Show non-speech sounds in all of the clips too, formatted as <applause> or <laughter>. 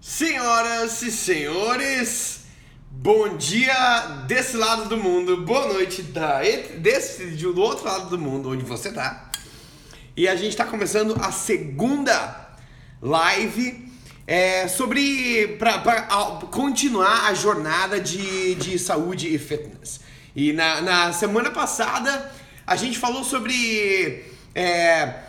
Senhoras e senhores, bom dia desse lado do mundo, boa noite da, desse, do outro lado do mundo, onde você tá. E a gente está começando a segunda live é, sobre para continuar a jornada de, de saúde e fitness. E na, na semana passada a gente falou sobre é,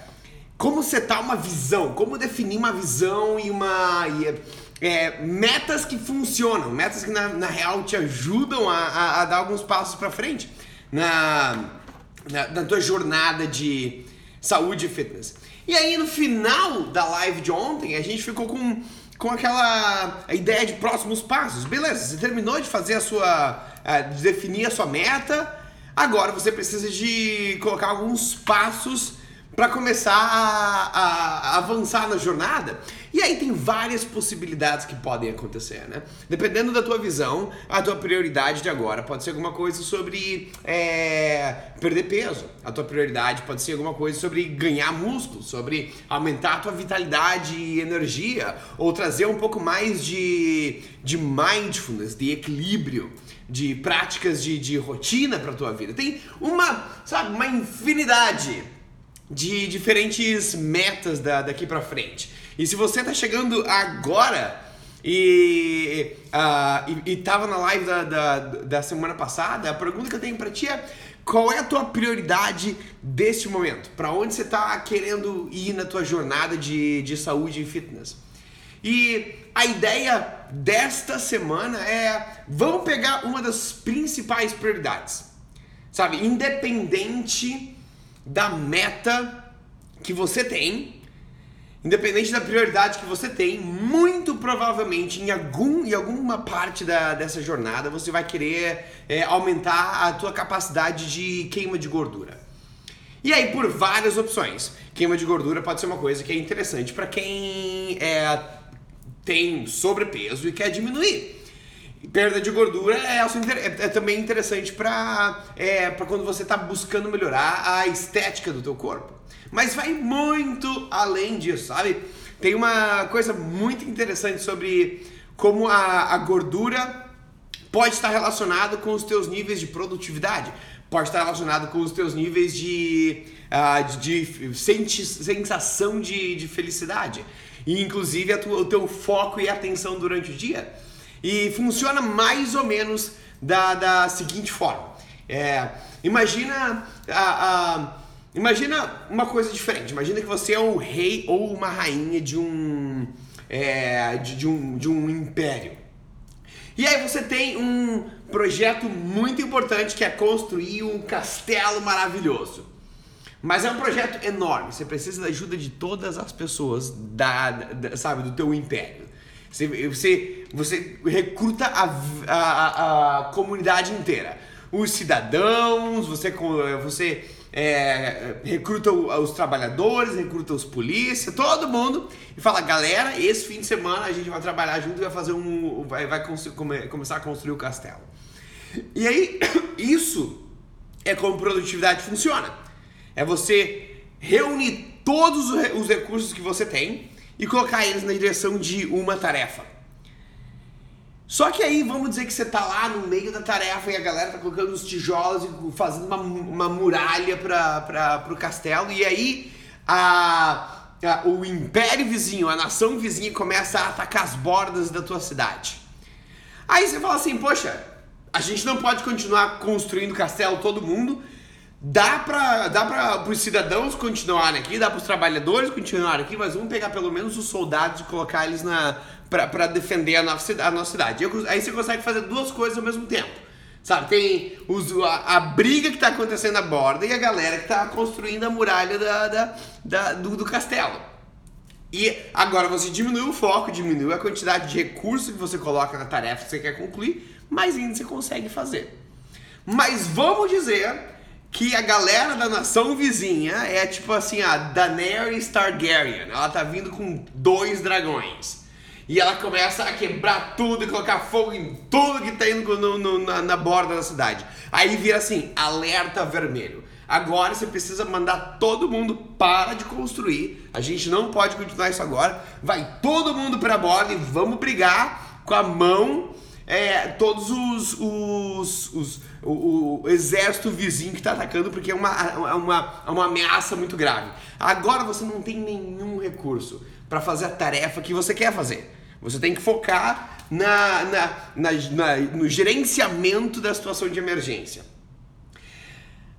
como setar uma visão, como definir uma visão e uma. E, é, metas que funcionam, metas que na, na real te ajudam a, a, a dar alguns passos para frente na, na, na, tua jornada de saúde e fitness. E aí no final da live de ontem a gente ficou com, com aquela ideia de próximos passos. Beleza, você terminou de fazer a sua. de definir a sua meta, agora você precisa de colocar alguns passos para começar a, a, avançar na jornada. E aí tem várias possibilidades que podem acontecer, né? Dependendo da tua visão, a tua prioridade de agora pode ser alguma coisa sobre é, perder peso. A tua prioridade pode ser alguma coisa sobre ganhar músculo, sobre aumentar a tua vitalidade e energia, ou trazer um pouco mais de, de mindfulness, de equilíbrio de práticas de, de rotina para tua vida. Tem uma, sabe, uma infinidade de diferentes metas da, daqui para frente. E se você tá chegando agora e, uh, e tava na live da, da, da semana passada, a pergunta que eu tenho para ti é qual é a tua prioridade deste momento? Para onde você está querendo ir na tua jornada de, de saúde e fitness? E a ideia desta semana é vamos pegar uma das principais prioridades, sabe? Independente da meta que você tem, independente da prioridade que você tem, muito provavelmente em, algum, em alguma parte da, dessa jornada você vai querer é, aumentar a tua capacidade de queima de gordura. E aí por várias opções. Queima de gordura pode ser uma coisa que é interessante para quem é, tem sobrepeso e quer diminuir. Perda de gordura é, é, é também interessante para é, quando você está buscando melhorar a estética do teu corpo. Mas vai muito além disso, sabe? Tem uma coisa muito interessante sobre como a, a gordura pode estar relacionado com os teus níveis de produtividade, pode estar relacionado com os teus níveis de, uh, de, de sensação de, de felicidade e inclusive o teu foco e atenção durante o dia. E funciona mais ou menos da, da seguinte forma. É, imagina a, a, imagina uma coisa diferente. Imagina que você é um rei ou uma rainha de um, é, de, de, um, de um império. E aí você tem um projeto muito importante que é construir um castelo maravilhoso. Mas é um projeto enorme. Você precisa da ajuda de todas as pessoas da, da sabe, do teu império. Você, você, você recruta a, a, a comunidade inteira. Os cidadãos, você, você é, recruta os trabalhadores, recruta os polícias, todo mundo e fala, galera, esse fim de semana a gente vai trabalhar junto e vai fazer um. vai, vai come, começar a construir o castelo. E aí, <coughs> isso é como produtividade funciona. É você reunir todos os recursos que você tem e colocar eles na direção de uma tarefa. Só que aí vamos dizer que você tá lá no meio da tarefa e a galera tá colocando os tijolos e fazendo uma, uma muralha para o castelo e aí a, a, o império vizinho, a nação vizinha começa a atacar as bordas da tua cidade. Aí você fala assim, poxa, a gente não pode continuar construindo castelo todo mundo, Dá para dá para os cidadãos continuarem aqui, dá para os trabalhadores continuarem aqui, mas vamos pegar pelo menos os soldados e colocar eles na para defender a nossa, a nossa cidade. Aí você consegue fazer duas coisas ao mesmo tempo. Sabe, tem os, a, a briga que está acontecendo na borda e a galera que está construindo a muralha da, da, da do, do castelo. E agora você diminui o foco, diminui a quantidade de recursos que você coloca na tarefa que você quer concluir, mas ainda você consegue fazer. Mas vamos dizer que a galera da nação vizinha é tipo assim, a Daenerys Targaryen. Ela tá vindo com dois dragões. E ela começa a quebrar tudo e colocar fogo em tudo que tá indo no, no, na, na borda da cidade. Aí vira assim, alerta vermelho. Agora você precisa mandar todo mundo para de construir. A gente não pode continuar isso agora. Vai todo mundo para a borda e vamos brigar com a mão é, todos os, os, os o, o, exército vizinho que está atacando porque é uma, é uma, é uma ameaça muito grave. Agora você não tem nenhum recurso para fazer a tarefa que você quer fazer. Você tem que focar na, na, na, na, no gerenciamento da situação de emergência.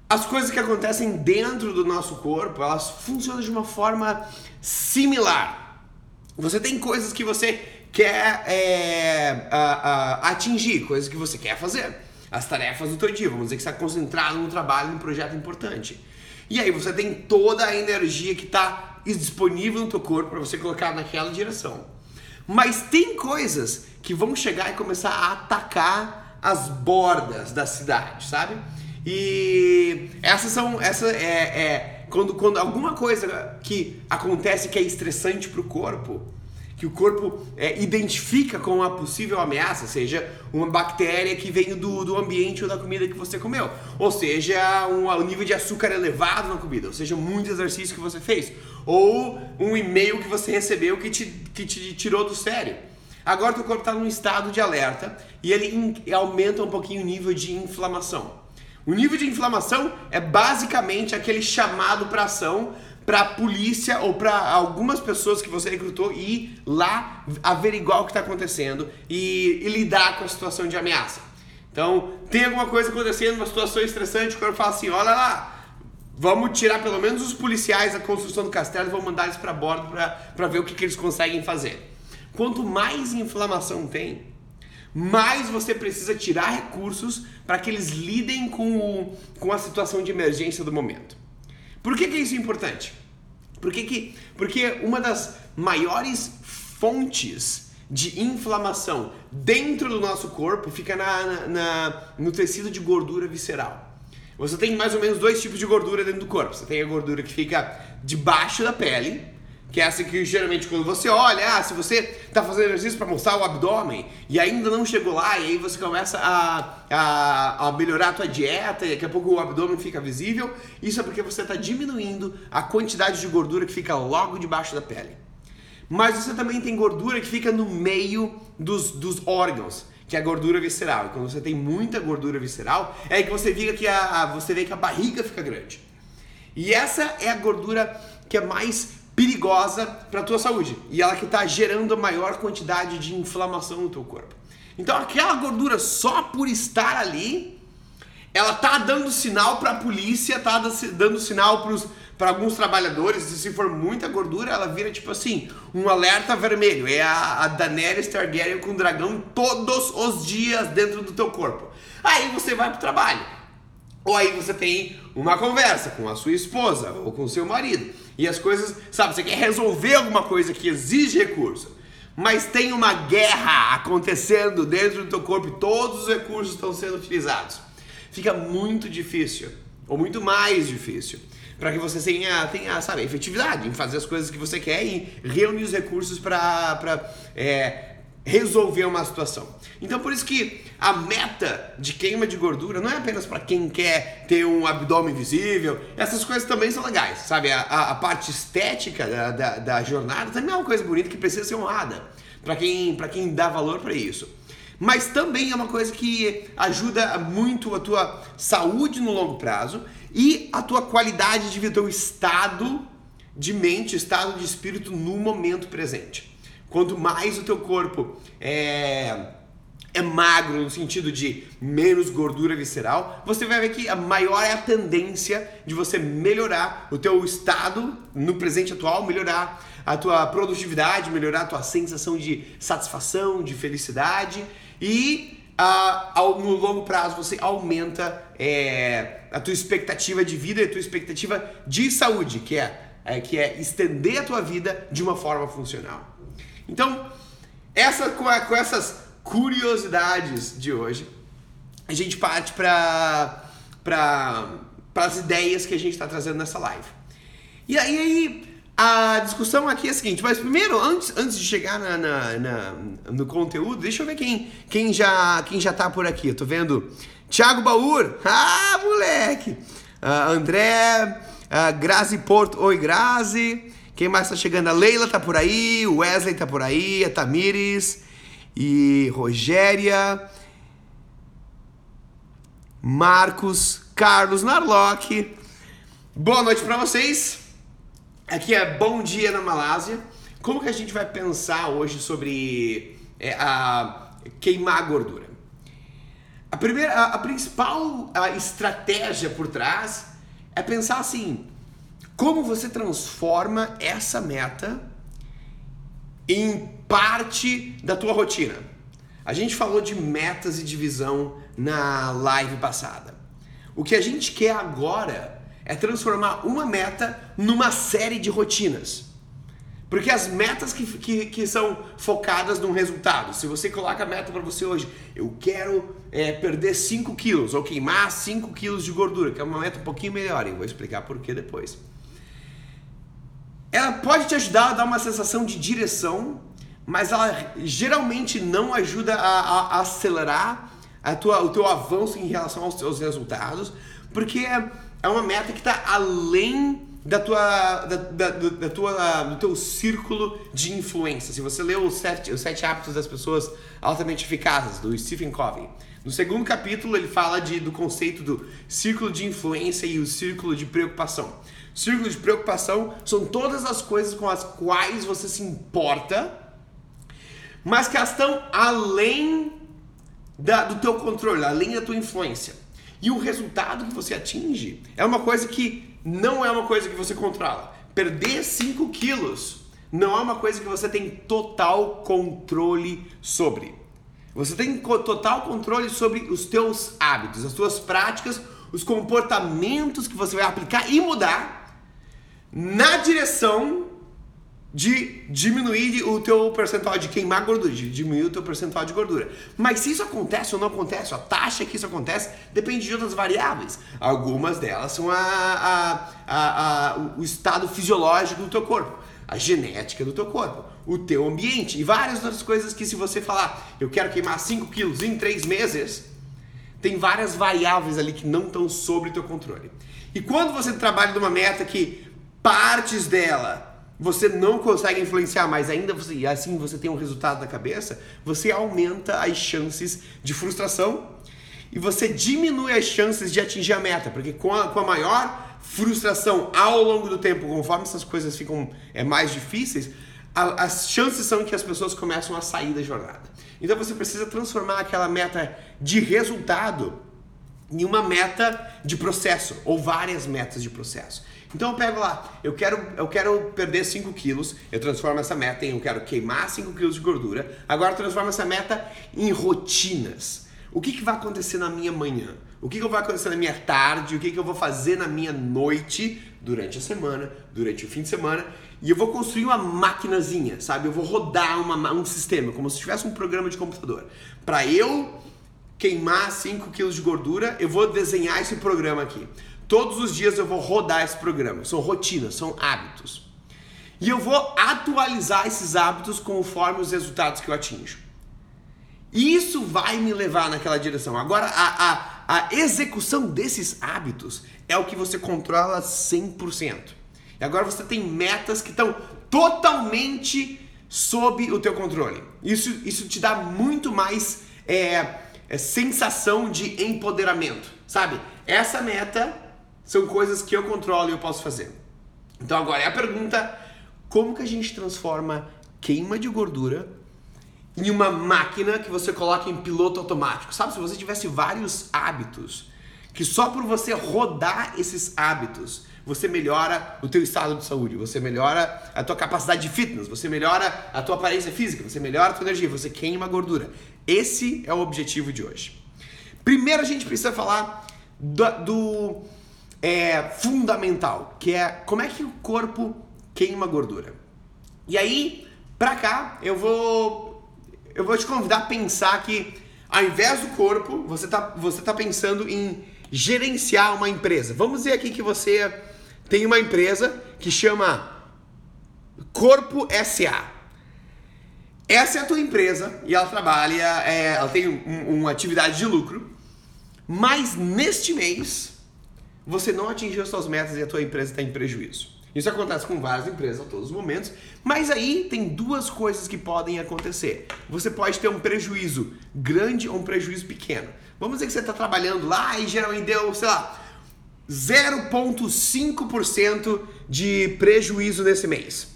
As coisas que acontecem dentro do nosso corpo, elas funcionam de uma forma similar. Você tem coisas que você quer é, a, a, atingir, coisas que você quer fazer. As tarefas do teu dia, vamos dizer que está concentrado no trabalho, num projeto importante. E aí você tem toda a energia que está disponível no teu corpo para você colocar naquela direção. Mas tem coisas que vão chegar e começar a atacar as bordas da cidade, sabe? E essas são essa é, é quando, quando alguma coisa que acontece que é estressante para o corpo, que o corpo é, identifica com uma possível ameaça, seja uma bactéria que veio do, do ambiente ou da comida que você comeu, ou seja, um, um nível de açúcar elevado na comida, ou seja, muito exercício que você fez, ou um e-mail que você recebeu que te, que te tirou do sério. Agora o corpo está num estado de alerta e ele in, aumenta um pouquinho o nível de inflamação. O nível de inflamação é basicamente aquele chamado para ação para a polícia ou para algumas pessoas que você recrutou ir lá averiguar o que está acontecendo e, e, lidar com a situação de ameaça. Então, tem alguma coisa acontecendo, uma situação estressante, o corpo fala assim: olha lá, vamos tirar pelo menos os policiais da construção do castelo e vamos mandar eles para bordo para ver o que, que eles conseguem fazer. Quanto mais inflamação tem, mais você precisa tirar recursos para que eles lidem com, com a situação de emergência do momento. Por que, que isso é importante? Por que que, porque uma das maiores fontes de inflamação dentro do nosso corpo fica na, na, na, no tecido de gordura visceral. Você tem mais ou menos dois tipos de gordura dentro do corpo. Você tem a gordura que fica debaixo da pele, que é essa que geralmente quando você olha, ah, se você está fazendo exercício para mostrar o abdômen e ainda não chegou lá, e aí você começa a, a, a melhorar a tua dieta e daqui a pouco o abdômen fica visível, isso é porque você está diminuindo a quantidade de gordura que fica logo debaixo da pele. Mas você também tem gordura que fica no meio dos, dos órgãos, que é a gordura visceral. E quando você tem muita gordura visceral, é que você vê que a, você vê que a barriga fica grande. E essa é a gordura que é mais perigosa para a tua saúde e ela que está gerando a maior quantidade de inflamação no teu corpo. Então aquela gordura só por estar ali, ela tá dando sinal para a polícia, tá dando sinal para alguns trabalhadores, e se for muita gordura, ela vira tipo assim, um alerta vermelho. É a, a Daenerys Targaryen com dragão todos os dias dentro do teu corpo. Aí você vai pro trabalho. Ou aí você tem uma conversa com a sua esposa ou com o seu marido. E as coisas, sabe, você quer resolver alguma coisa que exige recurso, mas tem uma guerra acontecendo dentro do teu corpo e todos os recursos estão sendo utilizados. Fica muito difícil, ou muito mais difícil, para que você tenha, tenha, sabe, efetividade em fazer as coisas que você quer e reunir os recursos para é, resolver uma situação. Então por isso que a meta de queima de gordura não é apenas para quem quer ter um abdômen visível, essas coisas também são legais, sabe? A, a, a parte estética da, da, da, jornada também é uma coisa bonita que precisa ser honrada para quem, quem dá valor para isso. Mas também é uma coisa que ajuda muito a tua saúde no longo prazo e a tua qualidade de vida, o estado de mente, estado de espírito no momento presente. Quanto mais o teu corpo é, é magro no sentido de menos gordura visceral, você vai ver que a maior é a tendência de você melhorar o teu estado no presente atual, melhorar a tua produtividade, melhorar a tua sensação de satisfação, de felicidade e ao, no longo prazo você aumenta é, a tua expectativa de vida e a tua expectativa de saúde, que é, é, que é estender a tua vida de uma forma funcional. Então, essa, com, a, com essas curiosidades de hoje, a gente parte para as ideias que a gente está trazendo nessa live. E aí, aí, a discussão aqui é a seguinte, mas primeiro, antes, antes de chegar na, na, na, no conteúdo, deixa eu ver quem, quem, já, quem já tá por aqui. Eu tô vendo Thiago Baur. Ah, moleque! Uh, André, uh, Grazi Porto, oi Grazi. Quem mais tá chegando? A Leila tá por aí, o Wesley tá por aí, a Tamires e Rogéria, Marcos, Carlos Narlock. Boa noite para vocês. Aqui é Bom Dia na Malásia. Como que a gente vai pensar hoje sobre é, a queimar a gordura? A primeira, a, a principal a estratégia por trás é pensar assim: como você transforma essa meta em parte da tua rotina. A gente falou de metas e divisão na live passada. O que a gente quer agora é transformar uma meta numa série de rotinas. Porque as metas que, que, que são focadas num resultado, se você coloca a meta para você hoje, eu quero é, perder 5 quilos ou queimar 5 quilos de gordura, que é uma meta um pouquinho melhor, e vou explicar por que depois ela pode te ajudar a dar uma sensação de direção, mas ela geralmente não ajuda a, a, a acelerar a tua, o teu avanço em relação aos teus resultados, porque é, é uma meta que está além da tua, da, da, da, tua, do teu círculo de influência. Se você leu os sete, os sete hábitos das pessoas altamente eficazes, do Stephen Covey, no segundo capítulo ele fala de, do conceito do círculo de influência e o círculo de preocupação. Círculo de preocupação são todas as coisas com as quais você se importa, mas que estão além da, do teu controle, além da tua influência. E o resultado que você atinge é uma coisa que não é uma coisa que você controla. Perder 5 quilos não é uma coisa que você tem total controle sobre. Você tem total controle sobre os teus hábitos, as tuas práticas, os comportamentos que você vai aplicar e mudar na direção de diminuir o teu percentual de queimar gordura, de diminuir o teu percentual de gordura. Mas se isso acontece ou não acontece, a taxa que isso acontece depende de outras variáveis. Algumas delas são a, a, a, o estado fisiológico do teu corpo, a genética do teu corpo, o teu ambiente e várias outras coisas que se você falar, eu quero queimar 5 quilos em 3 meses, tem várias variáveis ali que não estão sob o teu controle. E quando você trabalha numa meta que partes dela você não consegue influenciar, mas ainda você, assim você tem um resultado na cabeça, você aumenta as chances de frustração e você diminui as chances de atingir a meta, porque com a, com a maior frustração ao longo do tempo, conforme essas coisas ficam é, mais difíceis, a, as chances são que as pessoas começam a sair da jornada. Então você precisa transformar aquela meta de resultado em uma meta de processo ou várias metas de processo. Então eu pego lá, eu quero, eu quero perder 5 quilos, eu transformo essa meta em eu quero queimar 5 quilos de gordura, agora eu transformo essa meta em rotinas. O que, que vai acontecer na minha manhã? O que, que vai acontecer na minha tarde? O que, que eu vou fazer na minha noite, durante a semana, durante o fim de semana? E eu vou construir uma maquinazinha, sabe? Eu vou rodar uma, um sistema, como se tivesse um programa de computador. Para eu queimar 5 quilos de gordura, eu vou desenhar esse programa aqui. Todos os dias eu vou rodar esse programa. São rotinas, são hábitos. E eu vou atualizar esses hábitos conforme os resultados que eu atinjo. Isso vai me levar naquela direção. Agora, a, a, a execução desses hábitos é o que você controla 100%. E agora você tem metas que estão totalmente sob o teu controle. Isso, isso te dá muito mais é, é, sensação de empoderamento, sabe? Essa meta são coisas que eu controlo e eu posso fazer. Então agora é a pergunta: como que a gente transforma queima de gordura em uma máquina que você coloca em piloto automático? Sabe, se você tivesse vários hábitos, que só por você rodar esses hábitos, você melhora o teu estado de saúde, você melhora a tua capacidade de fitness, você melhora a tua aparência física, você melhora a tua energia, você queima gordura. Esse é o objetivo de hoje. Primeiro a gente precisa falar do, do é, fundamental, que é como é que o corpo queima gordura. E aí, pra cá, eu vou eu vou te convidar a pensar que ao invés do corpo, você tá, você tá pensando em gerenciar uma empresa. Vamos dizer aqui que você tem uma empresa que chama Corpo SA. Essa é a tua empresa e ela trabalha, é, ela tem um, uma atividade de lucro, mas neste mês você não atingiu as suas metas e a tua empresa está em prejuízo. Isso acontece com várias empresas a todos os momentos, mas aí tem duas coisas que podem acontecer. Você pode ter um prejuízo grande ou um prejuízo pequeno. Vamos dizer que você está trabalhando lá e geralmente deu, sei lá, 0,5% de prejuízo nesse mês.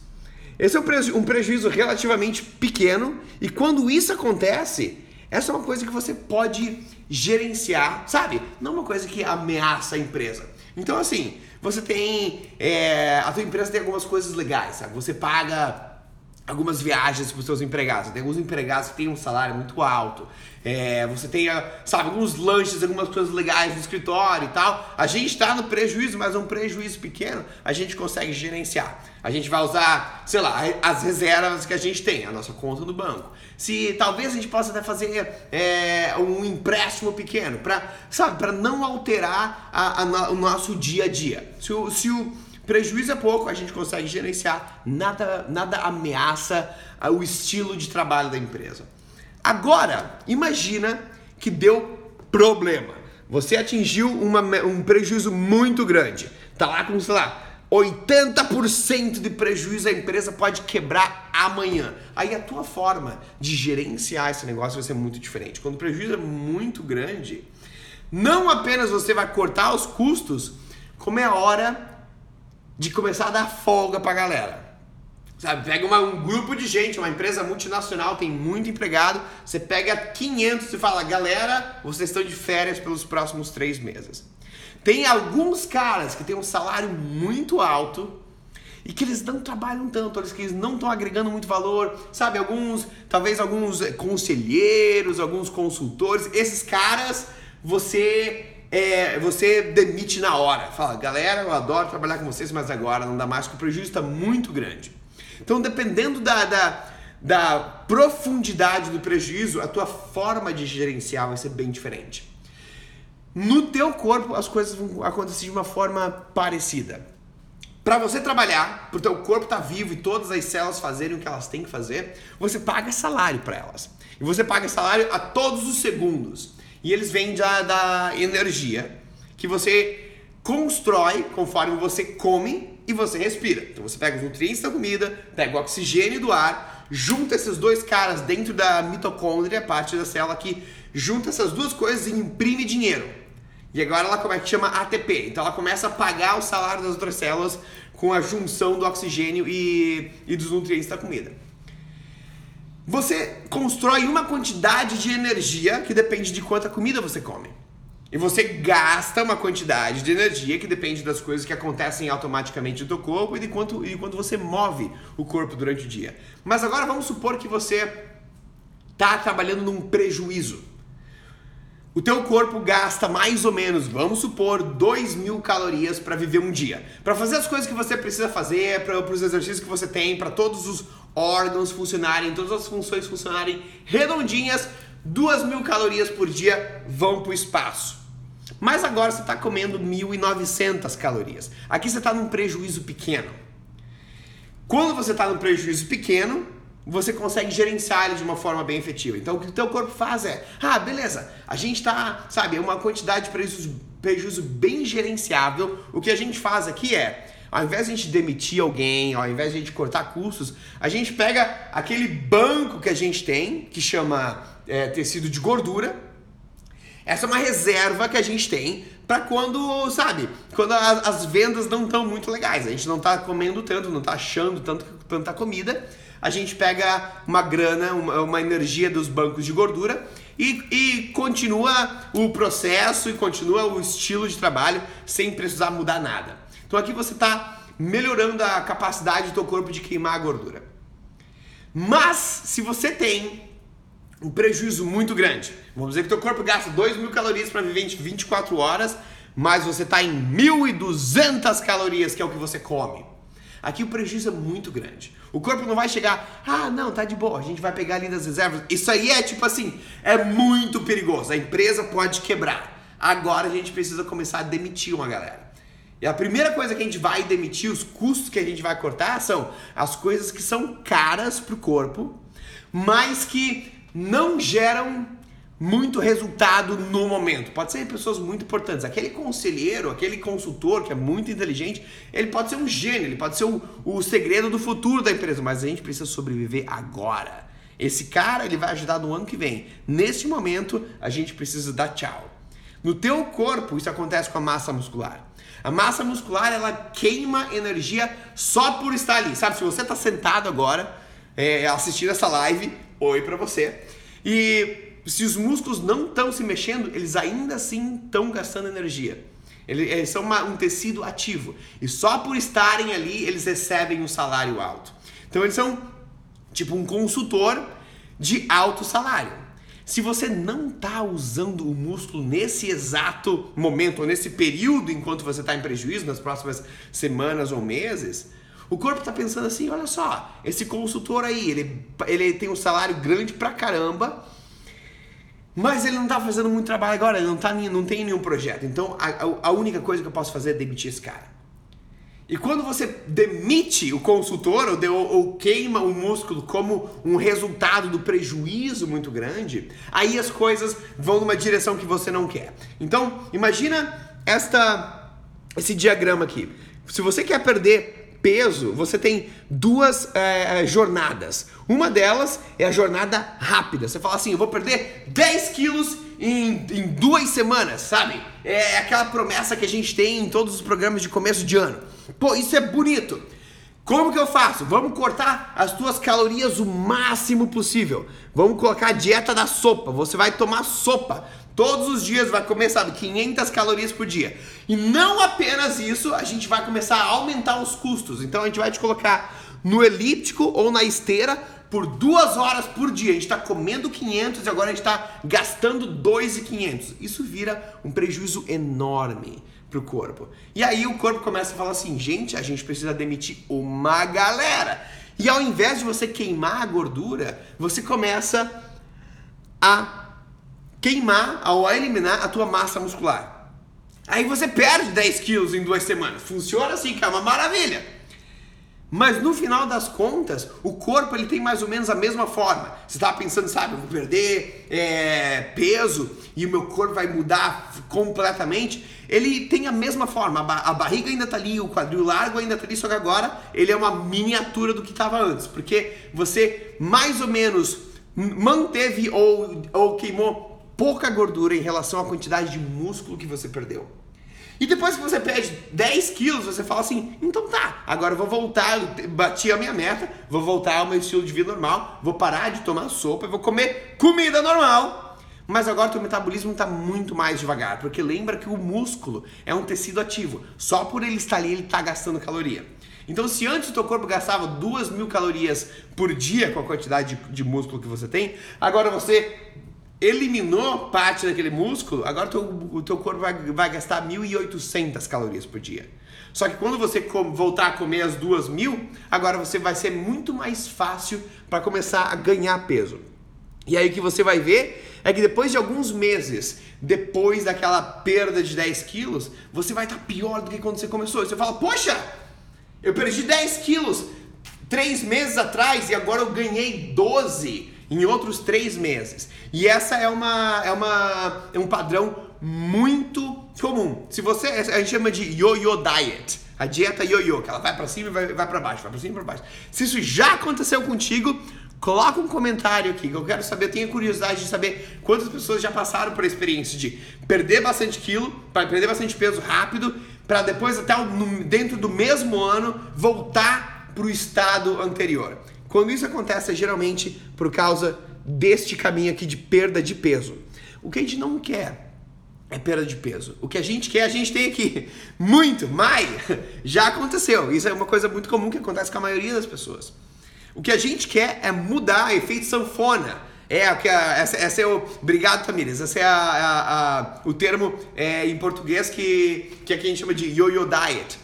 Esse é um, preju um prejuízo relativamente pequeno e quando isso acontece, essa é uma coisa que você pode gerenciar, sabe? Não uma coisa que ameaça a empresa. Então, assim, você tem. É, a tua empresa tem algumas coisas legais, sabe? Você paga algumas viagens para os seus empregados. Tem alguns empregados que têm um salário muito alto. É, você tem, sabe, alguns lanches, algumas coisas legais no escritório e tal. A gente está no prejuízo, mas é um prejuízo pequeno a gente consegue gerenciar. A gente vai usar, sei lá, as reservas que a gente tem, a nossa conta no banco. Se talvez a gente possa até fazer é, um empréstimo pequeno, para sabe, para não alterar a, a, o nosso dia a dia. Se se o prejuízo é pouco, a gente consegue gerenciar, nada, nada ameaça o estilo de trabalho da empresa. Agora, imagina que deu problema. Você atingiu uma, um prejuízo muito grande. Tá lá com, sei lá, 80% de prejuízo, a empresa pode quebrar amanhã. Aí a tua forma de gerenciar esse negócio vai ser muito diferente. Quando o prejuízo é muito grande, não apenas você vai cortar os custos, como é hora de começar a dar folga pra galera. Sabe, pega uma, um grupo de gente, uma empresa multinacional, tem muito empregado, você pega 500 e fala, galera, vocês estão de férias pelos próximos três meses. Tem alguns caras que têm um salário muito alto e que eles não trabalham tanto, eles que eles não estão agregando muito valor, sabe? Alguns, talvez alguns conselheiros, alguns consultores, esses caras você é, você demite na hora. Fala, galera, eu adoro trabalhar com vocês, mas agora não dá mais, porque o prejuízo está muito grande. Então, dependendo da, da, da profundidade do prejuízo, a tua forma de gerenciar vai ser bem diferente. No teu corpo, as coisas vão acontecer de uma forma parecida. Para você trabalhar, para o teu corpo estar tá vivo e todas as células fazerem o que elas têm que fazer, você paga salário para elas. E você paga salário a todos os segundos. E eles vêm da, da energia que você constrói conforme você come e você respira. Então você pega os nutrientes da comida, pega o oxigênio do ar, junta esses dois caras dentro da mitocôndria, parte da célula que junta essas duas coisas e imprime dinheiro. E agora ela é que chama ATP. Então ela começa a pagar o salário das outras células com a junção do oxigênio e, e dos nutrientes da comida. Você constrói uma quantidade de energia que depende de quanta comida você come. E você gasta uma quantidade de energia que depende das coisas que acontecem automaticamente no teu corpo e de quanto, e de quanto você move o corpo durante o dia. Mas agora vamos supor que você está trabalhando num prejuízo. O teu corpo gasta mais ou menos, vamos supor, 2 mil calorias para viver um dia. Para fazer as coisas que você precisa fazer, para os exercícios que você tem, para todos os órgãos funcionarem, todas as funções funcionarem redondinhas, 2 mil calorias por dia vão para o espaço. Mas agora você está comendo 1.900 calorias. Aqui você está num prejuízo pequeno. Quando você está num prejuízo pequeno, você consegue gerenciar ele de uma forma bem efetiva. Então o que o teu corpo faz é, ah, beleza, a gente está, sabe, é uma quantidade de prejuízo, prejuízo bem gerenciável. O que a gente faz aqui é, ao invés de a gente demitir alguém, ao invés de a gente cortar custos, a gente pega aquele banco que a gente tem, que chama é, tecido de gordura. Essa é uma reserva que a gente tem para quando, sabe, quando as, as vendas não estão muito legais. A gente não está comendo tanto, não está achando tanto, tanta comida. A gente pega uma grana, uma, uma energia dos bancos de gordura e, e, continua o processo e continua o estilo de trabalho sem precisar mudar nada. Então aqui você está melhorando a capacidade do teu corpo de queimar a gordura. Mas se você tem um prejuízo muito grande, vamos dizer que teu corpo gasta 2 mil calorias para viver 24 horas, mas você está em 1.200 calorias, que é o que você come. Aqui o prejuízo é muito grande. O corpo não vai chegar, ah, não, tá de boa, a gente vai pegar ali das reservas. Isso aí é tipo assim, é muito perigoso. A empresa pode quebrar. Agora a gente precisa começar a demitir uma galera. E a primeira coisa que a gente vai demitir, os custos que a gente vai cortar, são as coisas que são caras para o corpo, mas que não geram muito resultado no momento. Pode ser pessoas muito importantes. Aquele conselheiro, aquele consultor que é muito inteligente, ele pode ser um gênio, ele pode ser o, o segredo do futuro da empresa, mas a gente precisa sobreviver agora. Esse cara, ele vai ajudar no ano que vem. Nesse momento, a gente precisa dar tchau. No teu corpo, isso acontece com a massa muscular. A massa muscular, ela queima energia só por estar ali. Sabe, se você está sentado agora, é, assistindo essa live, oi para você. E se os músculos não estão se mexendo, eles ainda assim estão gastando energia. Eles são uma, um tecido ativo. E só por estarem ali, eles recebem um salário alto. Então eles são tipo um consultor de alto salário. Se você não está usando o músculo nesse exato momento, ou nesse período enquanto você está em prejuízo, nas próximas semanas ou meses, o corpo está pensando assim: olha só, esse consultor aí, ele, ele tem um salário grande pra caramba mas ele não está fazendo muito trabalho agora, ele não, tá, não tem nenhum projeto. Então a, a única coisa que eu posso fazer é demitir esse cara. E quando você demite o consultor ou, de, ou, ou, queima o músculo como um resultado do prejuízo muito grande, aí as coisas vão numa direção que você não quer. Então, imagina esta, esse diagrama aqui. Se você quer perder peso, você tem duas é, jornadas. Uma delas é a jornada rápida. Você fala assim: eu vou perder 10 quilos em, em duas semanas, sabe? É aquela promessa que a gente tem em todos os programas de começo de ano. Pô, isso é bonito. Como que eu faço? Vamos cortar as tuas calorias o máximo possível. Vamos colocar a dieta da sopa. Você vai tomar sopa Todos os dias vai comer, sabe, 500 calorias por dia. E não apenas isso, a gente vai começar a aumentar os custos. Então a gente vai te colocar no elíptico ou na esteira por duas horas por dia. A gente está comendo 500 e agora a gente está gastando 2,500. Isso vira um prejuízo enorme para o corpo. E aí o corpo começa a falar assim, gente, a gente precisa demitir uma galera. E ao invés de você queimar a gordura, você começa a queimar, ao eliminar a tua massa muscular. Aí você perde 10 quilos em duas semanas. Funciona assim, que é uma maravilha. Mas no final das contas, o corpo ele tem mais ou menos a mesma forma. Você estava pensando, sabe, eu vou perder é, peso e o meu corpo vai mudar completamente. Ele tem a mesma forma. A, a barriga ainda está ali, o quadril largo ainda está ali, só que agora ele é uma miniatura do que estava antes. Porque você mais ou menos manteve ou, ou queimou pouca gordura em relação à quantidade de músculo que você perdeu. E depois que você perde 10 quilos, você fala assim: então tá, agora eu vou voltar, eu bati a minha meta, vou voltar ao meu estilo de vida normal, vou parar de tomar sopa, vou comer comida normal. Mas agora teu metabolismo está muito mais devagar, porque lembra que o músculo é um tecido ativo. Só por ele estar ali, ele está gastando caloria. Então, se antes o teu corpo gastava 2 mil calorias por dia com a quantidade de, de músculo que você tem, agora você eliminou parte daquele músculo, agora teu, o teu corpo vai, vai gastar 1.800 calorias por dia. Só que quando você voltar a comer as duas mil, agora você vai ser muito mais fácil para começar a ganhar peso. E aí o que você vai ver é que depois de alguns meses, depois daquela perda de 10 quilos, você vai estar tá pior do que quando você começou. Você fala, poxa, eu perdi 10 quilos três meses atrás e agora eu ganhei 12 em outros três meses. E essa é uma é uma é um padrão muito comum. Se você a gente chama de yo-yo diet, a dieta yo-yo, que ela vai para cima e vai, vai para baixo, vai para cima e para baixo. Se isso já aconteceu contigo, coloca um comentário aqui, que eu quero saber, eu tenho curiosidade de saber quantas pessoas já passaram por a experiência de perder bastante quilo, para perder bastante peso rápido, para depois até dentro do mesmo ano voltar para o estado anterior. Quando isso acontece, é geralmente por causa deste caminho aqui de perda de peso. O que a gente não quer é perda de peso. O que a gente quer, a gente tem aqui. <laughs> Muito, mas <laughs> já aconteceu. Isso é uma coisa muito comum que acontece com a maioria das pessoas. O que a gente quer é mudar efeito sanfona. É, que essa, essa é o. Obrigado, Tamires. Esse é a, a, a, o termo é, em português que, que aqui a gente chama de yo-yo diet.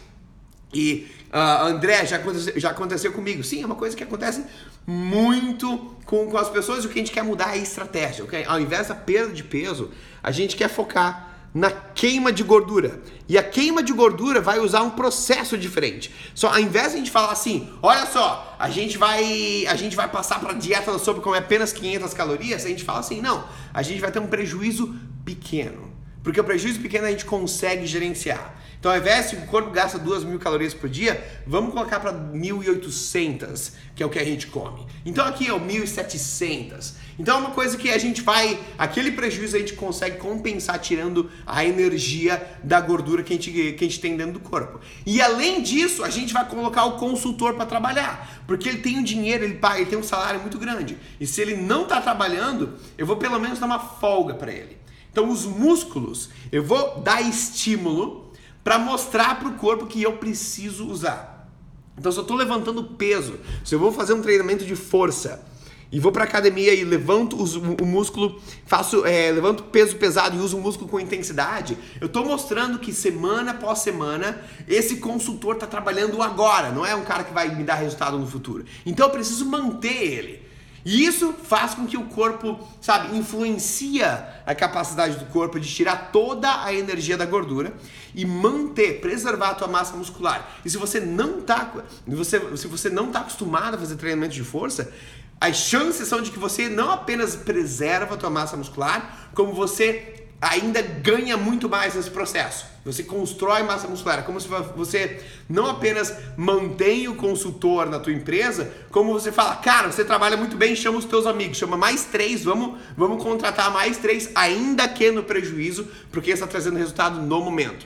E Uh, André, já aconteceu, já aconteceu comigo. Sim, é uma coisa que acontece muito com, com as pessoas. O que a gente quer mudar é a estratégia. Okay? Ao invés da perda de peso, a gente quer focar na queima de gordura. E a queima de gordura vai usar um processo diferente. Só ao invés de a gente falar assim, olha só, a gente vai a gente vai passar para dieta sobre comer apenas 500 calorias, a gente fala assim, não, a gente vai ter um prejuízo pequeno. Porque o prejuízo pequeno a gente consegue gerenciar. Então, ao invés de o corpo gasta 2 mil calorias por dia, vamos colocar para 1.800, que é o que a gente come. Então, aqui é o 1.700. Então, é uma coisa que a gente vai. Aquele prejuízo a gente consegue compensar tirando a energia da gordura que a gente, que a gente tem dentro do corpo. E além disso, a gente vai colocar o consultor para trabalhar. Porque ele tem o um dinheiro, ele, paga, ele tem um salário muito grande. E se ele não está trabalhando, eu vou pelo menos dar uma folga para ele. Então, os músculos, eu vou dar estímulo para mostrar para o corpo que eu preciso usar. Então, se eu estou levantando peso, se eu vou fazer um treinamento de força e vou para academia e levanto o, músculo, faço, é, levanto peso pesado e uso o músculo com intensidade, eu estou mostrando que semana após semana esse consultor está trabalhando agora, não é um cara que vai me dar resultado no futuro. Então, eu preciso manter ele. E isso faz com que o corpo, sabe, influencia a capacidade do corpo de tirar toda a energia da gordura e manter, preservar a tua massa muscular. E se você não tá, você, se você não tá acostumado a fazer treinamento de força, as chances são de que você não apenas preserva a tua massa muscular, como você ainda ganha muito mais nesse processo. Você constrói massa muscular, é como se você não apenas mantém o consultor na tua empresa, como você fala, cara, você trabalha muito bem, chama os teus amigos, chama mais três, vamos, vamos contratar mais três, ainda que no prejuízo, porque está trazendo resultado no momento.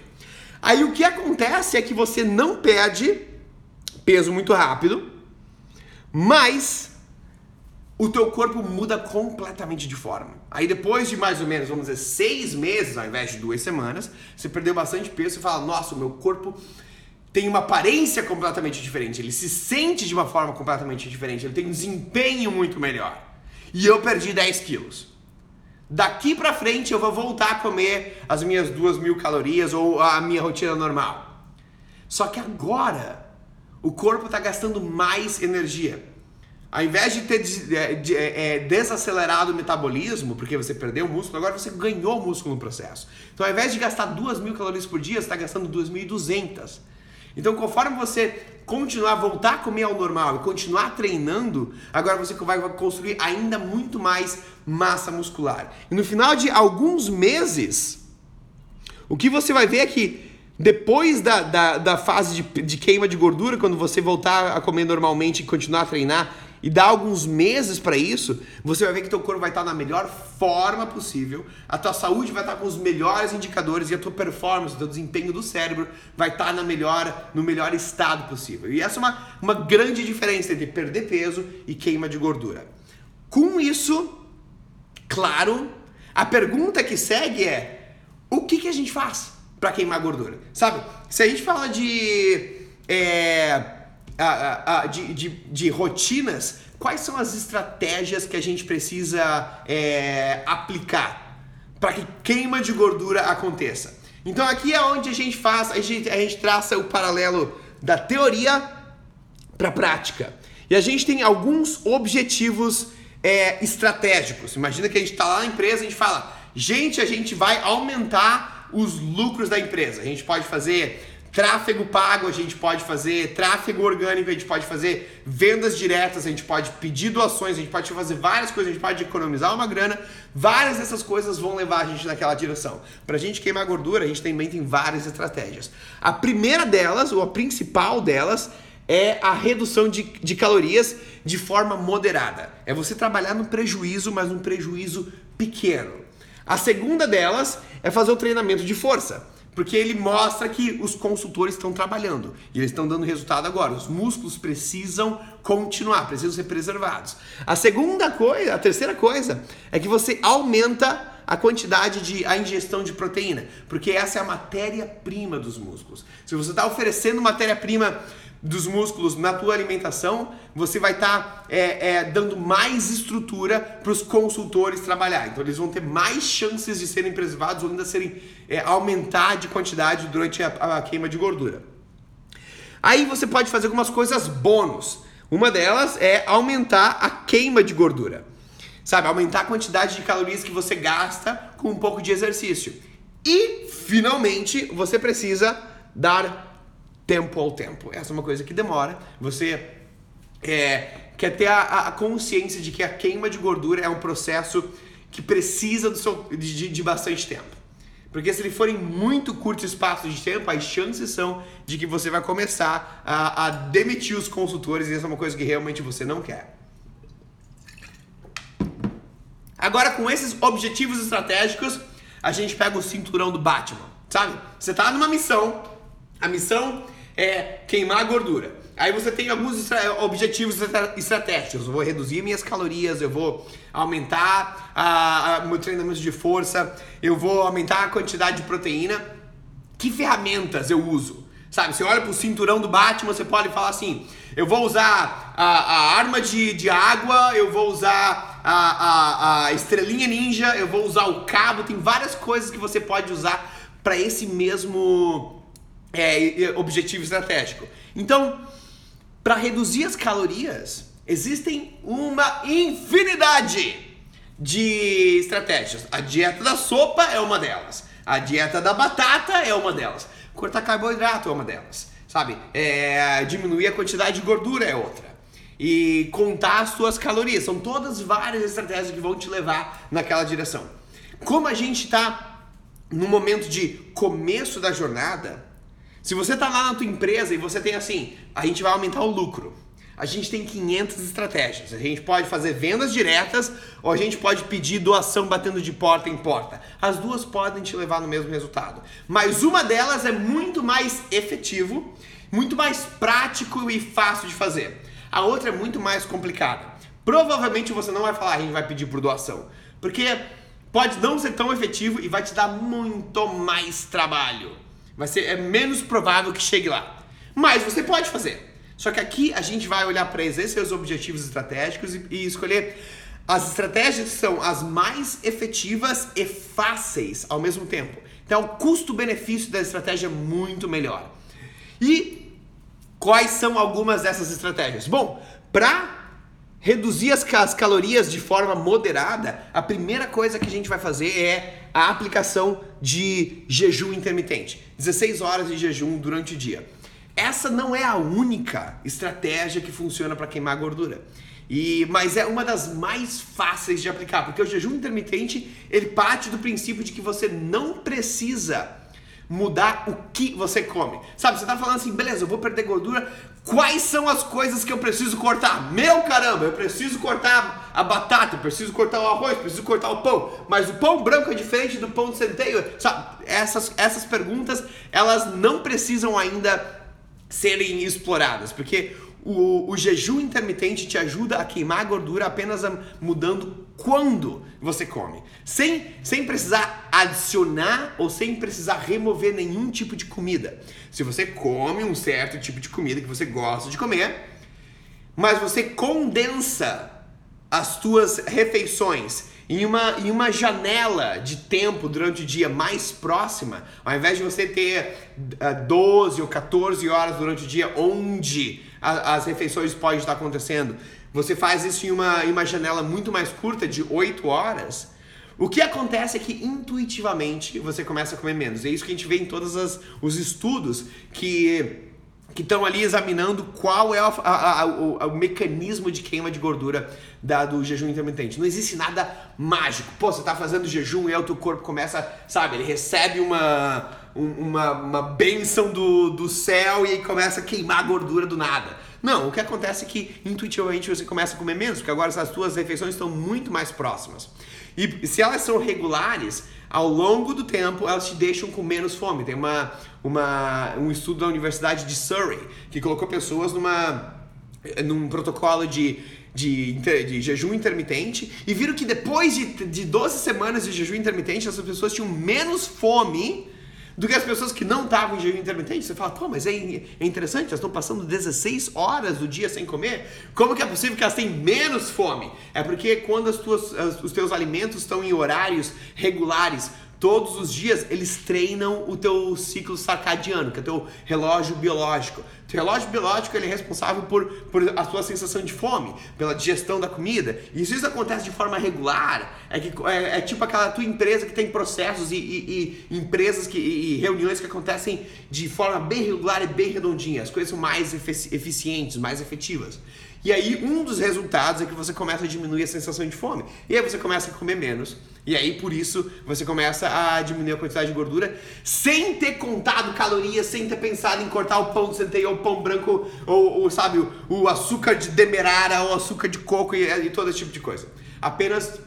Aí o que acontece é que você não perde peso muito rápido, mas o teu corpo muda completamente de forma. Aí depois de mais ou menos, vamos dizer, seis meses, ao invés de duas semanas, você perdeu bastante peso e fala, nossa, o meu corpo tem uma aparência completamente diferente, ele se sente de uma forma completamente diferente, ele tem um desempenho muito melhor. E eu perdi 10 quilos. Daqui pra frente eu vou voltar a comer as minhas duas mil calorias ou a minha rotina normal. Só que agora o corpo está gastando mais energia. Ao invés de ter de, de, é, desacelerado o metabolismo, porque você perdeu o músculo, agora você ganhou músculo no processo. Então, ao invés de gastar 2 mil calorias por dia, você está gastando 2.200. Então, conforme você continuar, voltar a comer ao normal e continuar treinando, agora você vai construir ainda muito mais massa muscular. E no final de alguns meses, o que você vai ver é que depois da, da, da fase de, de queima de gordura, quando você voltar a comer normalmente e continuar a treinar, e dá alguns meses para isso, você vai ver que teu corpo vai estar na melhor forma possível, a tua saúde vai estar com os melhores indicadores e a tua performance, o teu desempenho do cérebro vai estar na melhor, no melhor estado possível. E essa é uma, uma grande diferença entre perder peso e queima de gordura. Com isso, claro, a pergunta que segue é: o que, que a gente faz para queimar gordura? Sabe, se a gente fala de. É, de, de, de, rotinas, quais são as estratégias que a gente precisa é, aplicar para que queima de gordura aconteça? Então aqui é onde a gente faz, a gente, a gente traça o paralelo da teoria para a prática. E a gente tem alguns objetivos é, estratégicos. Imagina que a gente está lá na empresa e a gente fala, gente, a gente vai aumentar os lucros da empresa. A gente pode fazer Tráfego pago a gente pode fazer, tráfego orgânico a gente pode fazer, vendas diretas a gente pode pedir doações, a gente pode fazer várias coisas, a gente pode economizar uma grana. Várias dessas coisas vão levar a gente naquela direção. Para a gente queimar gordura, a gente também tem várias estratégias. A primeira delas, ou a principal delas, é a redução de, de calorias de forma moderada. É você trabalhar no prejuízo, mas um prejuízo pequeno. A segunda delas é fazer o treinamento de força. Porque ele mostra que os consultores estão trabalhando e eles estão dando resultado agora. Os músculos precisam continuar, precisam ser preservados. A segunda coisa, a terceira coisa, é que você aumenta a quantidade de a ingestão de proteína, porque essa é a matéria-prima dos músculos. Se você está oferecendo matéria-prima dos músculos na tua alimentação, você vai estar tá, é, é, dando mais estrutura para os consultores trabalhar. Então eles vão ter mais chances de serem preservados ou ainda serem é, aumentar de quantidade durante a, a queima de gordura. Aí você pode fazer algumas coisas bônus. Uma delas é aumentar a queima de gordura. Sabe, aumentar a quantidade de calorias que você gasta com um pouco de exercício. E, finalmente, você precisa dar tempo ao tempo. Essa é uma coisa que demora. Você é, quer ter a, a, consciência de que a queima de gordura é um processo que precisa do seu, de, de bastante tempo. Porque se ele for em muito curto espaço de tempo, as chances são de que você vai começar a, a demitir os consultores e essa é uma coisa que realmente você não quer. Agora, com esses objetivos estratégicos, a gente pega o cinturão do Batman, sabe? Você tá numa missão, a missão é queimar a gordura. Aí você tem alguns objetivos estratégicos. Eu vou reduzir minhas calorias, eu vou aumentar a, a, meu treinamento de força, eu vou aumentar a quantidade de proteína. Que ferramentas eu uso? Sabe, você olha pro cinturão do Batman, você pode falar assim: eu vou usar a, a arma de, de água, eu vou usar a, a, a estrelinha ninja, eu vou usar o cabo, tem várias coisas que você pode usar para esse mesmo é, objetivo estratégico. Então, para reduzir as calorias, existem uma infinidade de estratégias. A dieta da sopa é uma delas. A dieta da batata é uma delas. Cortar carboidrato é uma delas. Sabe? É, diminuir a quantidade de gordura é outra. E contar as suas calorias. São todas várias estratégias que vão te levar naquela direção. Como a gente está no momento de começo da jornada, se você está lá na tua empresa e você tem assim, a gente vai aumentar o lucro. A gente tem 500 estratégias. A gente pode fazer vendas diretas ou a gente pode pedir doação batendo de porta em porta. As duas podem te levar no mesmo resultado. Mas uma delas é muito mais efetivo, muito mais prático e fácil de fazer. A outra é muito mais complicada. Provavelmente você não vai falar, a gente vai pedir por doação. Porque pode não ser tão efetivo e vai te dar muito mais trabalho. Vai ser é menos provável que chegue lá. Mas você pode fazer. Só que aqui a gente vai olhar para esses seus objetivos estratégicos e, e escolher as estratégias que são as mais efetivas e fáceis ao mesmo tempo. Então, o custo-benefício da estratégia é muito melhor. E quais são algumas dessas estratégias? Bom, para reduzir as, as calorias de forma moderada, a primeira coisa que a gente vai fazer é a aplicação de jejum intermitente. 16 horas de jejum durante o dia. Essa não é a única estratégia que funciona para queimar gordura. E, mas é uma das mais fáceis de aplicar, porque o jejum intermitente ele parte do princípio de que você não precisa mudar o que você come. Sabe, você tá falando assim, beleza, eu vou perder gordura, quais são as coisas que eu preciso cortar? Meu caramba, eu preciso cortar a batata, preciso cortar o arroz, preciso cortar o pão, mas o pão branco é diferente do pão de centeio. Sabe, essas, essas perguntas, elas não precisam ainda serem exploradas, porque o, o, jejum intermitente te ajuda a queimar a gordura apenas mudando quando você come, sem, sem precisar adicionar ou sem precisar remover nenhum tipo de comida. Se você come um certo tipo de comida que você gosta de comer, mas você condensa as tuas refeições em uma, em uma janela de tempo durante o dia mais próxima, ao invés de você ter uh, ah, 12 ou 14 horas durante o dia onde as refeições podem estar acontecendo, você faz isso em uma, em uma janela muito mais curta, de 8 horas. O que acontece é que intuitivamente você começa a comer menos. É isso que a gente vê em todos os estudos que que estão ali examinando qual é a, a, a, o, o, mecanismo de queima de gordura da, do jejum intermitente. Não existe nada mágico. Pô, você está fazendo jejum e aí o teu corpo começa, sabe, ele recebe uma, uma, uma benção do, do céu e começa a queimar a gordura do nada. Não, o que acontece é que intuitivamente você começa a comer menos, porque agora as tuas refeições estão muito mais próximas. E se elas são regulares, ao longo do tempo elas te deixam com menos fome. Tem uma, uma, um estudo da Universidade de Surrey que colocou pessoas numa, num protocolo de, de, de jejum intermitente e viram que depois de, de 12 semanas de jejum intermitente, essas pessoas tinham menos fome do que as pessoas que não estavam em jejum intermitente. Você fala, pô, mas é, é interessante, elas estão passando 16 horas do dia sem comer. Como que é possível que elas tenham menos fome? É porque quando as tuas, as, os teus alimentos estão em horários regulares, todos os dias eles treinam o teu ciclo circadiano, que é o teu relógio biológico. O relógio biológico ele é responsável por, por a sua sensação de fome, pela digestão da comida. E se isso acontece de forma regular, é, que, é, é tipo aquela tua empresa que tem processos e, e, e empresas que, e, e reuniões que acontecem de forma bem regular e bem redondinha. As coisas são mais eficientes, mais efetivas. E aí, um dos resultados é que você começa a diminuir a sensação de fome. E aí você começa a comer menos. E aí, por isso, você começa a diminuir a quantidade de gordura sem ter contado calorias, sem ter pensado em cortar o pão de centeio, ou o pão branco, ou, ou sabe, o, o, açúcar de demerara, ou açúcar de coco e, e todo esse tipo de coisa. Apenas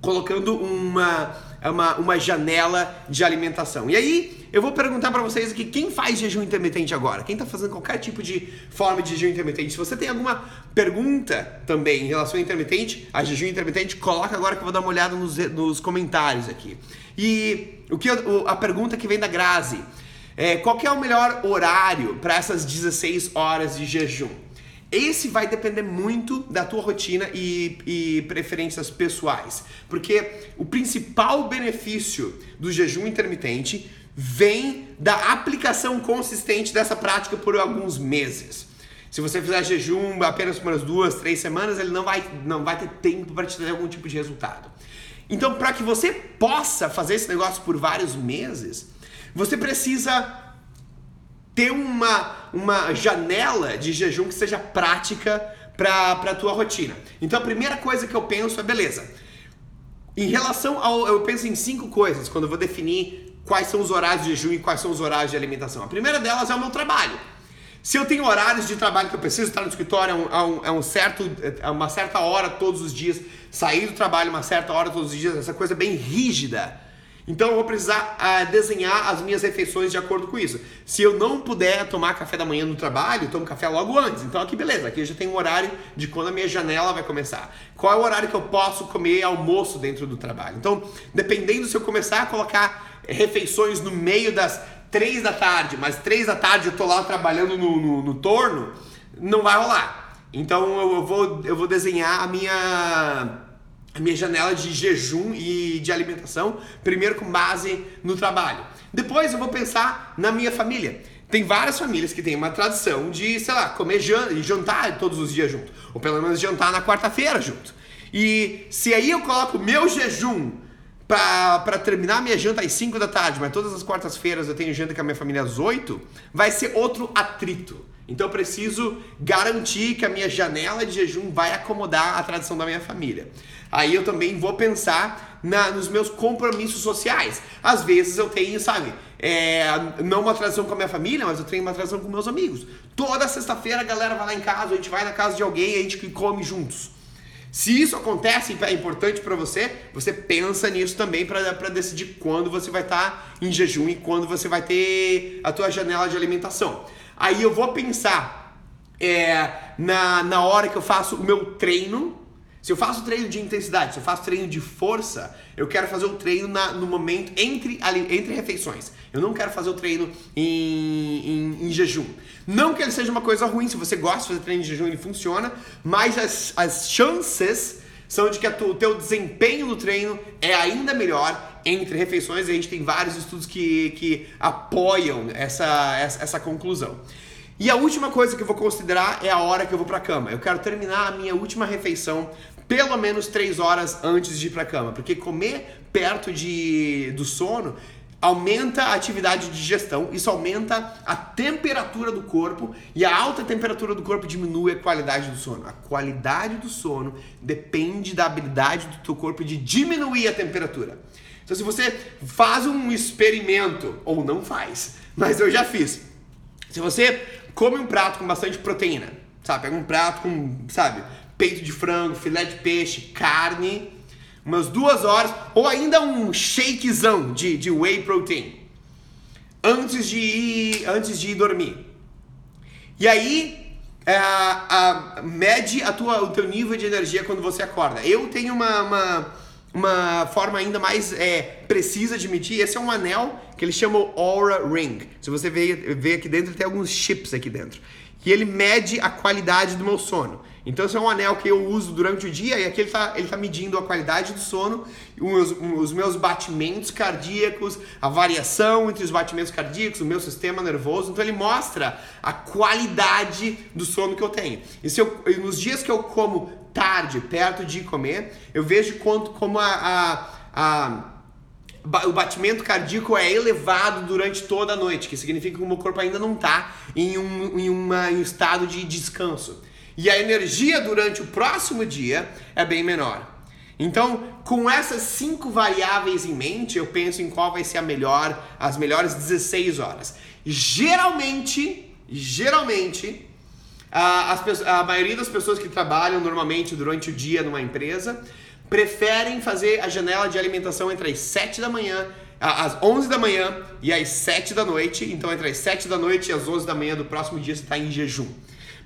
colocando uma, uma, uma janela de alimentação. E aí, eu vou perguntar para vocês aqui quem faz jejum intermitente agora? Quem está fazendo qualquer tipo de forma de jejum intermitente? Se você tem alguma pergunta também em relação ao intermitente, a jejum intermitente, coloca agora que eu vou dar uma olhada nos, nos comentários aqui. E o que a pergunta que vem da Grazi é qual é o melhor horário para essas 16 horas de jejum? Esse vai depender muito da tua rotina e, e, preferências pessoais, porque o principal benefício do jejum intermitente vem da aplicação consistente dessa prática por alguns meses. Se você fizer jejum apenas por umas duas, três semanas, ele não vai, não vai ter tempo para te dar algum tipo de resultado. Então, para que você possa fazer esse negócio por vários meses, você precisa ter uma, uma janela de jejum que seja prática para a tua rotina. Então, a primeira coisa que eu penso é, beleza, em relação ao. Eu penso em cinco coisas quando eu vou definir quais são os horários de jejum e quais são os horários de alimentação. A primeira delas é o meu trabalho. Se eu tenho horários de trabalho que eu preciso estar no escritório a é um, é um certo, a é uma certa hora todos os dias, sair do trabalho uma certa hora todos os dias, essa coisa bem rígida, então eu vou precisar uh, desenhar as minhas refeições de acordo com isso. Se eu não puder tomar café da manhã no trabalho, eu tomo café logo antes. Então aqui beleza, aqui eu já tenho um horário de quando a minha janela vai começar. Qual é o horário que eu posso comer almoço dentro do trabalho? Então, dependendo se eu começar a colocar refeições no meio das três da tarde, mas três da tarde eu tô lá trabalhando no, no, no torno, não vai rolar. Então eu vou, eu vou desenhar a minha, a minha janela de jejum e de alimentação, primeiro com base no trabalho. Depois eu vou pensar na minha família. Tem várias famílias que têm uma tradição de, sei lá, comer jantar todos os dias junto. Ou pelo menos jantar na quarta-feira junto. E se aí eu coloco meu jejum para terminar minha janta às 5 da tarde, mas todas as quartas-feiras eu tenho janta com a minha família às 8, vai ser outro atrito. Então eu preciso garantir que a minha janela de jejum vai acomodar a tradição da minha família. Aí eu também vou pensar na, nos meus compromissos sociais. Às vezes eu tenho, sabe, é, não uma tradição com a minha família, mas eu tenho uma tradição com meus amigos. Toda sexta-feira a galera vai lá em casa, a gente vai na casa de alguém a gente come juntos. Se isso acontece e é importante para você, você pensa nisso também para decidir quando você vai estar tá em jejum e quando você vai ter a tua janela de alimentação. Aí eu vou pensar é, na, na hora que eu faço o meu treino. Se eu faço treino de intensidade, se eu faço treino de força, eu quero fazer o treino na, no momento entre, entre refeições. Eu não quero fazer o treino em, em, em, jejum. Não que ele seja uma coisa ruim, se você gosta de fazer treino em jejum, ele funciona, mas as, as chances são de que tu, o teu desempenho no treino é ainda melhor entre refeições, e a gente tem vários estudos que, que apoiam essa, essa, essa conclusão. E a última coisa que eu vou considerar é a hora que eu vou para a cama. Eu quero terminar a minha última refeição pelo menos 3 horas antes de ir para cama, porque comer perto de, do sono aumenta a atividade de digestão, isso aumenta a temperatura do corpo e a alta temperatura do corpo diminui a qualidade do sono. A qualidade do sono depende da habilidade do teu corpo de diminuir a temperatura. Então se você faz um experimento ou não faz, mas eu já fiz. Se você come um prato com bastante proteína, sabe, pega um prato com, sabe, peito de frango, filé de peixe, carne, umas duas horas, ou ainda um shakezão de, de whey protein, antes de ir, antes de ir dormir. E aí, é, a, mede a tua, o teu nível de energia quando você acorda. Eu tenho uma, uma, uma forma ainda mais é, precisa de medir. Esse é um anel que eles chamam Aura Ring. Se você ver, ver aqui dentro, tem alguns chips aqui dentro. E ele mede a qualidade do meu sono. Então esse é um anel que eu uso durante o dia e aqui ele está ele tá medindo a qualidade do sono, os, os, meus batimentos cardíacos, a variação entre os batimentos cardíacos, o meu sistema nervoso. Então ele mostra a qualidade do sono que eu tenho. E se eu, nos dias que eu como tarde, perto de comer, eu vejo quanto como a, a, a o batimento cardíaco é elevado durante toda a noite, que significa que o meu corpo ainda não está em, um, em, em um estado de descanso. E a energia durante o próximo dia é bem menor. Então, com essas cinco variáveis em mente, eu penso em qual vai ser a melhor, as melhores 16 horas. Geralmente, geralmente, a, a maioria das pessoas que trabalham normalmente durante o dia numa empresa preferem fazer a janela de alimentação entre as 7 da manhã, às 11 da manhã e às 7 da noite. Então, entre as 7 da noite e as 11 da manhã do próximo dia, você está em jejum.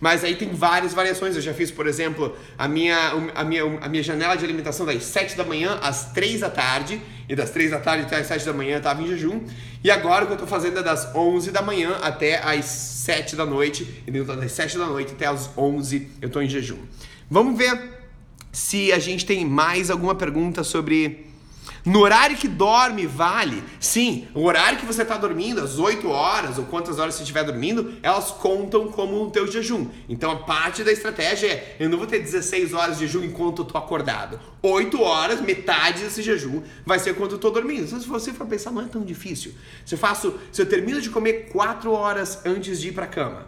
Mas aí tem várias variações. Eu já fiz, por exemplo, a minha, a minha, a minha janela de alimentação das 7 da manhã às 3 da tarde. E das 3 da tarde até as 7 da manhã eu estava em jejum. E agora o que eu estou fazendo é das 11 da manhã até as 7 da noite. E das 7 da noite até as 11 eu estou em jejum. Vamos ver se a gente tem mais alguma pergunta sobre. No horário que dorme, vale? Sim, o horário que você está dormindo, as 8 horas ou quantas horas você estiver dormindo, elas contam como o teu jejum. Então a parte da estratégia é: eu não vou ter 16 horas de jejum enquanto eu estou acordado. 8 horas, metade desse jejum, vai ser enquanto eu estou dormindo. Então, se você for pensar, não é tão difícil. Se eu faço, se eu termino de comer 4 horas antes de ir para cama,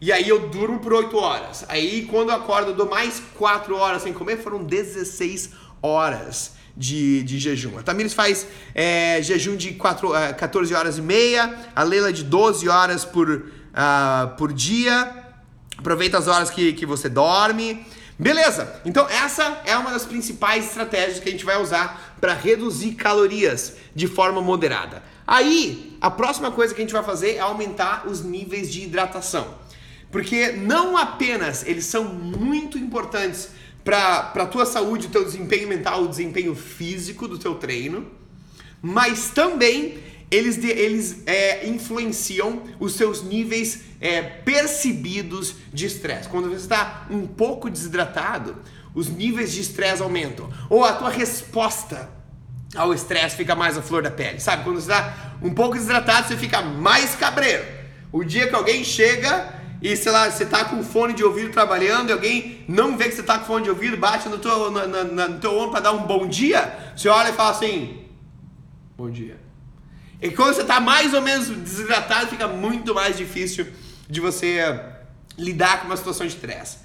e aí eu durmo por 8 horas. Aí quando eu acordo, eu dou mais 4 horas sem comer, foram 16 horas de, de jejum. A Tamires faz é, jejum de 4, 14 horas e meia, a Leila de 12 horas por, uh, por dia. Aproveita as horas que, que você dorme. Beleza, então essa é uma das principais estratégias que a gente vai usar para reduzir calorias de forma moderada. Aí, a próxima coisa que a gente vai fazer é aumentar os níveis de hidratação. Porque não apenas eles são muito importantes para a tua saúde, o teu desempenho mental, o desempenho físico do teu treino, mas também eles, eles é, influenciam os seus níveis é, percebidos de estresse. Quando você está um pouco desidratado, os níveis de estresse aumentam. Ou a tua resposta ao estresse fica mais à flor da pele. Sabe? Quando você está um pouco desidratado, você fica mais cabreiro. O dia que alguém chega e sei lá, você tá com fone de ouvido trabalhando e alguém não vê que você tá com fone de ouvido, bate no teu, no teu ombro para dar um bom dia, você olha e fala assim: Bom dia. E quando você tá mais ou menos desidratado, fica muito mais difícil de você lidar com uma situação de estresse.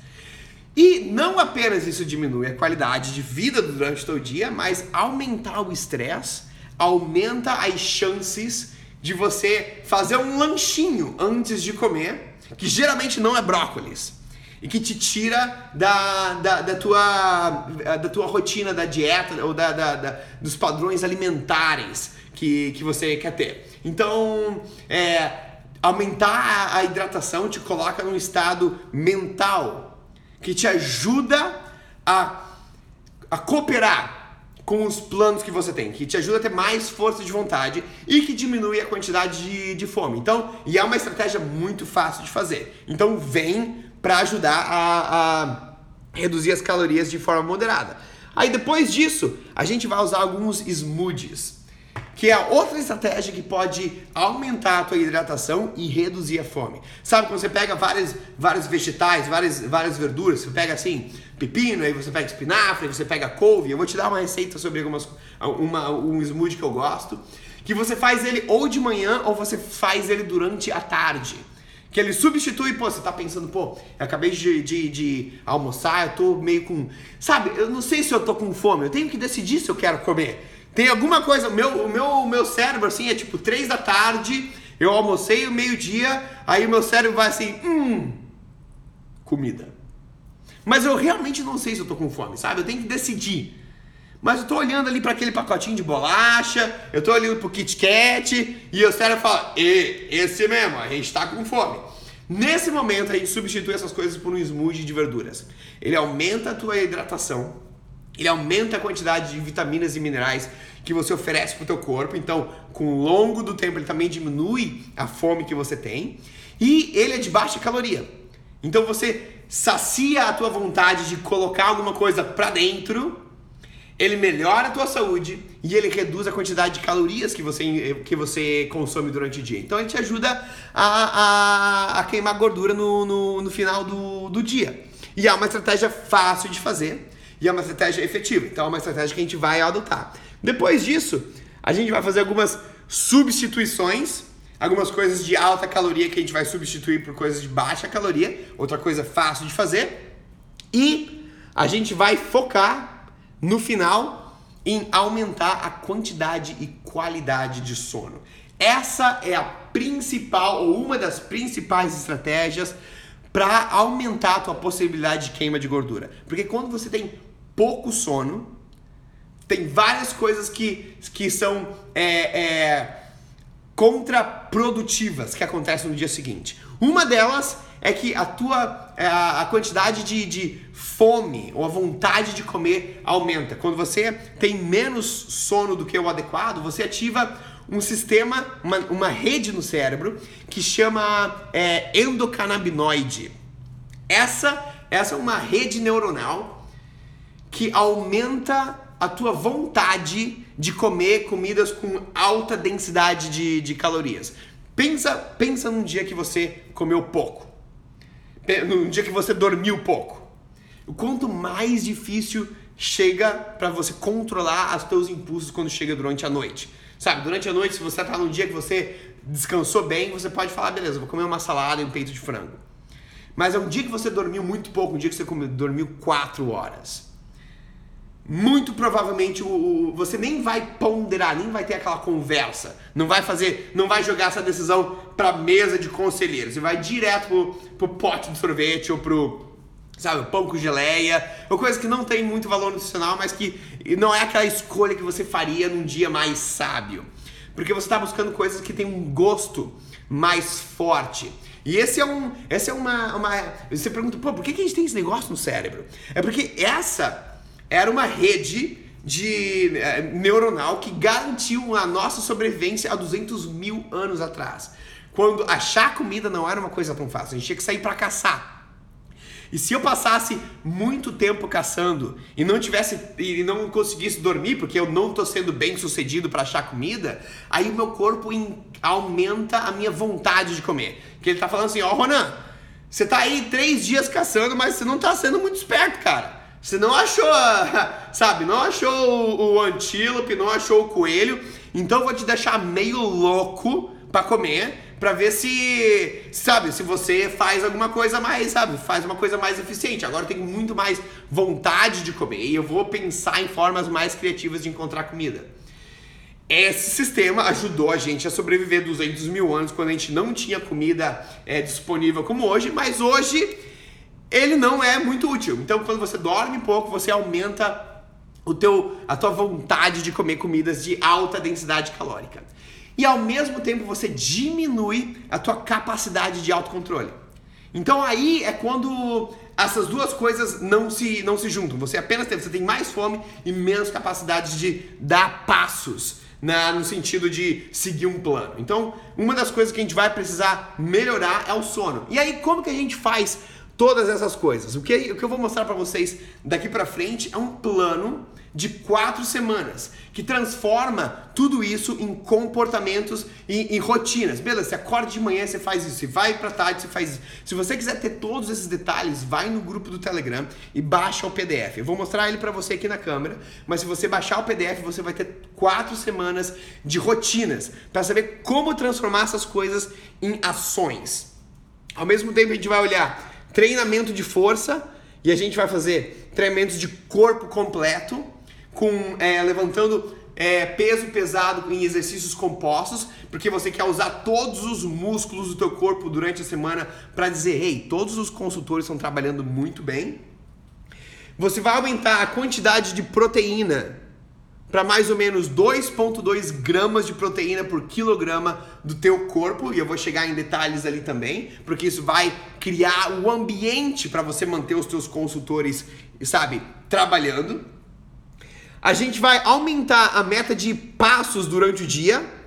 E não apenas isso diminui a qualidade de vida durante o dia, mas aumentar o estresse aumenta as chances de você fazer um lanchinho antes de comer que geralmente não é brócolis e que te tira da, da, da, tua, da tua rotina da dieta ou da, da, da, dos padrões alimentares que, que você quer ter. Então, é, aumentar a hidratação te coloca num estado mental que te ajuda a, a cooperar com os planos que você tem, que te ajuda a ter mais força de vontade e que diminui a quantidade de, de fome. Então, e é uma estratégia muito fácil de fazer. Então, vem para ajudar a, a reduzir as calorias de forma moderada. Aí depois disso, a gente vai usar alguns smoothies que é outra estratégia que pode aumentar a tua hidratação e reduzir a fome. Sabe quando você pega vários, vários vegetais, várias, várias verduras, você pega assim, pepino, aí você pega espinafre, aí você pega couve, eu vou te dar uma receita sobre algumas, uma, um smoothie que eu gosto, que você faz ele ou de manhã ou você faz ele durante a tarde. Que ele substitui, pô, você tá pensando, pô, eu acabei de, de, de, almoçar, eu tô meio com. Sabe, eu não sei se eu tô com fome, eu tenho que decidir se eu quero comer. Tem alguma coisa, meu, o meu, meu cérebro assim é tipo três da tarde, eu almocei o meio-dia, aí o meu cérebro vai assim, hum, comida. Mas eu realmente não sei se eu tô com fome, sabe? Eu tenho que decidir. Mas eu tô olhando ali para aquele pacotinho de bolacha, eu tô olhando pro Kit Kat e o cérebro fala, e, esse mesmo, a gente tá com fome. Nesse momento a gente substitui essas coisas por um smoothie de verduras. Ele aumenta a tua hidratação, ele aumenta a quantidade de vitaminas e minerais que você oferece para o teu corpo. Então, com o longo do tempo, ele também diminui a fome que você tem. E ele é de baixa caloria. Então você sacia a tua vontade de colocar alguma coisa para dentro, ele melhora a tua saúde e ele reduz a quantidade de calorias que você, que você consome durante o dia. Então ele te ajuda a, a, a queimar gordura no, no, no final do, do dia. E é uma estratégia fácil de fazer e é uma estratégia efetiva. Então é uma estratégia que a gente vai adotar. Depois disso, a gente vai fazer algumas substituições, algumas coisas de alta caloria que a gente vai substituir por coisas de baixa caloria, outra coisa fácil de fazer. E a gente vai focar no final em aumentar a quantidade e qualidade de sono. Essa é a principal ou uma das principais estratégias para aumentar a tua possibilidade de queima de gordura. Porque quando você tem pouco sono, tem várias coisas que, que são é, é, contraprodutivas que acontecem no dia seguinte. Uma delas é que a tua é, a quantidade de, de fome ou a vontade de comer aumenta. Quando você tem menos sono do que o adequado, você ativa um sistema, uma, uma rede no cérebro que chama é, endocannabinoide. Essa, essa é uma rede neuronal que aumenta a tua vontade de comer comidas com alta densidade de, de calorias. Pensa, pensa num dia que você comeu pouco. Num dia que você dormiu pouco. O quanto mais difícil chega para você controlar os teus impulsos quando chega durante a noite. Sabe, durante a noite, se você tá num dia que você descansou bem, você pode falar, beleza, vou comer uma salada e um peito de frango. Mas é um dia que você dormiu muito pouco, um dia que você dormiu 4 horas muito provavelmente o, o, você nem vai ponderar, nem vai ter aquela conversa, não vai fazer, não vai jogar essa decisão para mesa de conselheiros, você vai direto pro, pro pote de sorvete ou pro sabe, pão com geleia, ou coisa que não tem muito valor nutricional, mas que não é aquela escolha que você faria num dia mais sábio. Porque você está buscando coisas que têm um gosto mais forte. E esse é um. Essa é uma, uma. Você pergunta, pô, por que, que a gente tem esse negócio no cérebro? É porque essa era uma rede de é, neuronal que garantiu a nossa sobrevivência há 200 mil anos atrás. Quando achar comida não era uma coisa tão fácil, a gente tinha que sair para caçar. E se eu passasse muito tempo caçando e não tivesse e não conseguisse dormir porque eu não estou sendo bem sucedido para achar comida, aí o meu corpo aumenta a minha vontade de comer. Que ele está falando assim, ó, oh, Ronan, você está aí três dias caçando, mas você não está sendo muito esperto, cara. Você não achou, <laughs> sabe, não achou o, o antílope, não achou o coelho, então eu vou te deixar meio louco para comer, para ver se, sabe, se você faz alguma coisa mais, sabe, faz uma coisa mais eficiente. Agora eu tenho muito mais vontade de comer e eu vou pensar em formas mais criativas de encontrar comida. Esse sistema ajudou a gente a sobreviver 200 mil anos quando a gente não tinha comida é, disponível como hoje, mas hoje ele não é muito útil. Então, quando você dorme pouco, você aumenta o teu, a tua vontade de comer comidas de alta densidade calórica. E ao mesmo tempo você diminui a tua capacidade de autocontrole. Então aí é quando essas duas coisas não se, não se juntam. Você apenas tem, você tem mais fome e menos capacidade de dar passos na, no sentido de seguir um plano. Então, uma das coisas que a gente vai precisar melhorar é o sono. E aí, como que a gente faz todas essas coisas. O que, o que eu vou mostrar para vocês daqui para frente é um plano de quatro semanas que transforma tudo isso em comportamentos e em rotinas. Beleza, você acorda de manhã, você faz isso, você vai para tarde, você faz isso. Se você quiser ter todos esses detalhes, vai no grupo do Telegram e baixa o PDF. Eu vou mostrar ele para você aqui na câmera, mas se você baixar o PDF, você vai ter quatro semanas de rotinas para saber como transformar essas coisas em ações. Ao mesmo tempo, a gente vai olhar treinamento de força e a gente vai fazer treinamentos de corpo completo, com é, levantando é, peso pesado em exercícios compostos, porque você quer usar todos os músculos do teu corpo durante a semana para dizer, ei, todos os consultores estão trabalhando muito bem. Você vai aumentar a quantidade de proteína para mais ou menos 2,2 gramas de proteína por quilograma do teu corpo, e eu vou chegar em detalhes ali também, porque isso vai criar o ambiente para você manter os teus consultores, sabe, trabalhando. A gente vai aumentar a meta de passos durante o dia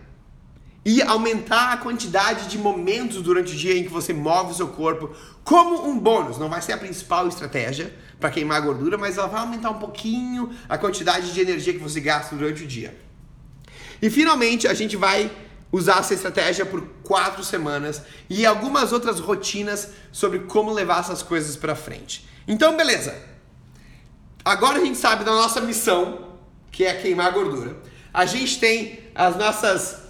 e aumentar a quantidade de momentos durante o dia em que você move o seu corpo como um bônus. Não vai ser a principal estratégia para queimar gordura, mas ela vai aumentar um pouquinho a quantidade de energia que você gasta durante o dia. E finalmente a gente vai usar essa estratégia por quatro semanas e algumas outras rotinas sobre como levar essas coisas para frente. Então, beleza. Agora a gente sabe da nossa missão, que é queimar gordura. A gente tem as nossas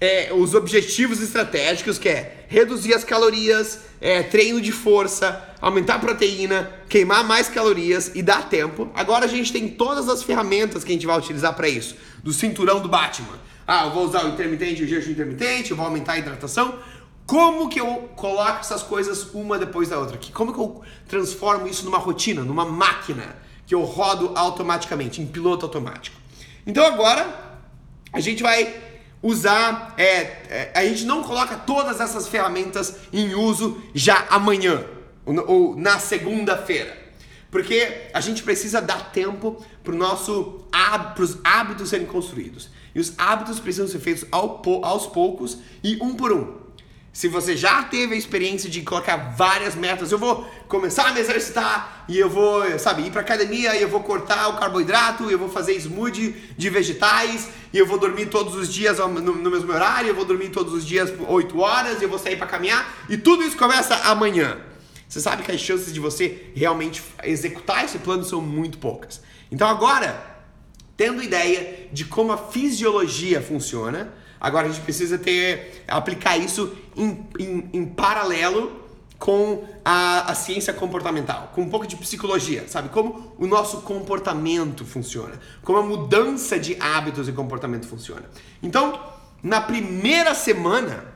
é, os objetivos estratégicos, que é reduzir as calorias, é, treino de força, aumentar a proteína, queimar mais calorias e dar tempo. Agora a gente tem todas as ferramentas que a gente vai utilizar para isso. Do cinturão do Batman. Ah, eu vou usar o intermitente, o jejum intermitente, eu vou aumentar a hidratação. Como que eu coloco essas coisas uma depois da outra? Como que eu transformo isso numa rotina, numa máquina que eu rodo automaticamente, em piloto automático? Então agora a gente vai usar, é, é, a gente não coloca todas essas ferramentas em uso já amanhã ou na segunda-feira. Porque a gente precisa dar tempo para os hábitos serem construídos. E os hábitos precisam ser feitos ao, aos poucos e um por um. Se você já teve a experiência de colocar várias metas, eu vou começar a me exercitar e eu vou, sabe, ir para academia e eu vou cortar o carboidrato, eu vou fazer smoothie de vegetais e eu vou dormir todos os dias no, mesmo horário, eu vou dormir todos os dias 8 horas, e eu vou sair para caminhar e tudo isso começa amanhã. Você sabe que as chances de você realmente executar esse plano são muito poucas. Então agora, tendo ideia de como a fisiologia funciona, Agora a gente precisa ter aplicar isso em, em, em paralelo com a, a, ciência comportamental, com um pouco de psicologia, sabe? Como o nosso comportamento funciona, como a mudança de hábitos e comportamento funciona. Então, na primeira semana,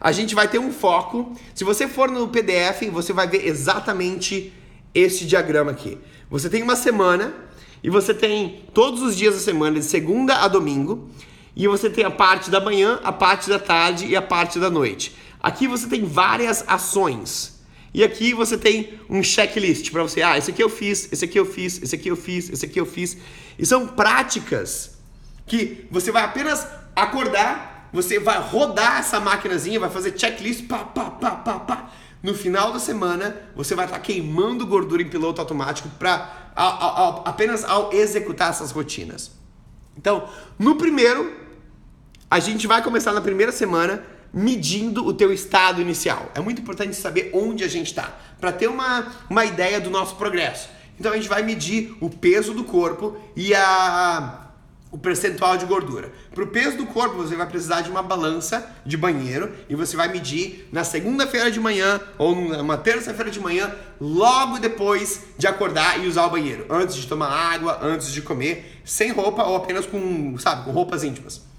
a gente vai ter um foco. Se você for no PDF, você vai ver exatamente esse diagrama aqui. Você tem uma semana e você tem todos os dias da semana, de segunda a domingo, e você tem a parte da manhã, a parte da tarde e a parte da noite. Aqui você tem várias ações. E aqui você tem um checklist para você, ah, esse aqui eu fiz, esse aqui eu fiz, esse aqui eu fiz, esse aqui eu fiz. E são práticas que você vai apenas acordar, você vai rodar essa maquinazinha, vai fazer checklist, pá, pá, pá, pá, pá. No final da semana, você vai estar tá queimando gordura em piloto automático para apenas ao executar essas rotinas. Então, no primeiro, a gente vai começar na primeira semana medindo o teu estado inicial. É muito importante saber onde a gente está, para ter uma, uma ideia do nosso progresso. Então a gente vai medir o peso do corpo e a o percentual de gordura. Para o peso do corpo, você vai precisar de uma balança de banheiro e você vai medir na segunda-feira de manhã ou numa terça-feira de manhã, logo depois de acordar e usar o banheiro, antes de tomar água, antes de comer, sem roupa ou apenas com, sabe, com roupas íntimas.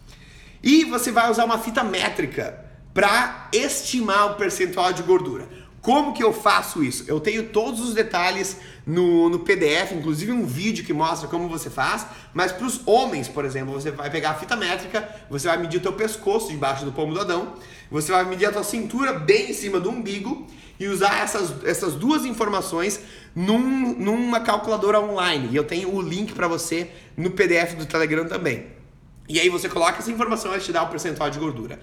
E você vai usar uma fita métrica para estimar o percentual de gordura. Como que eu faço isso? Eu tenho todos os detalhes no, no PDF, inclusive um vídeo que mostra como você faz, mas para os homens, por exemplo, você vai pegar a fita métrica, você vai medir o teu pescoço debaixo do pomo do Adão, você vai medir a tua cintura bem em cima do umbigo e usar essas, essas duas informações num, numa calculadora online. E eu tenho o link para você no PDF do Telegram também. E aí você coloca essa informação e te dá o percentual de gordura.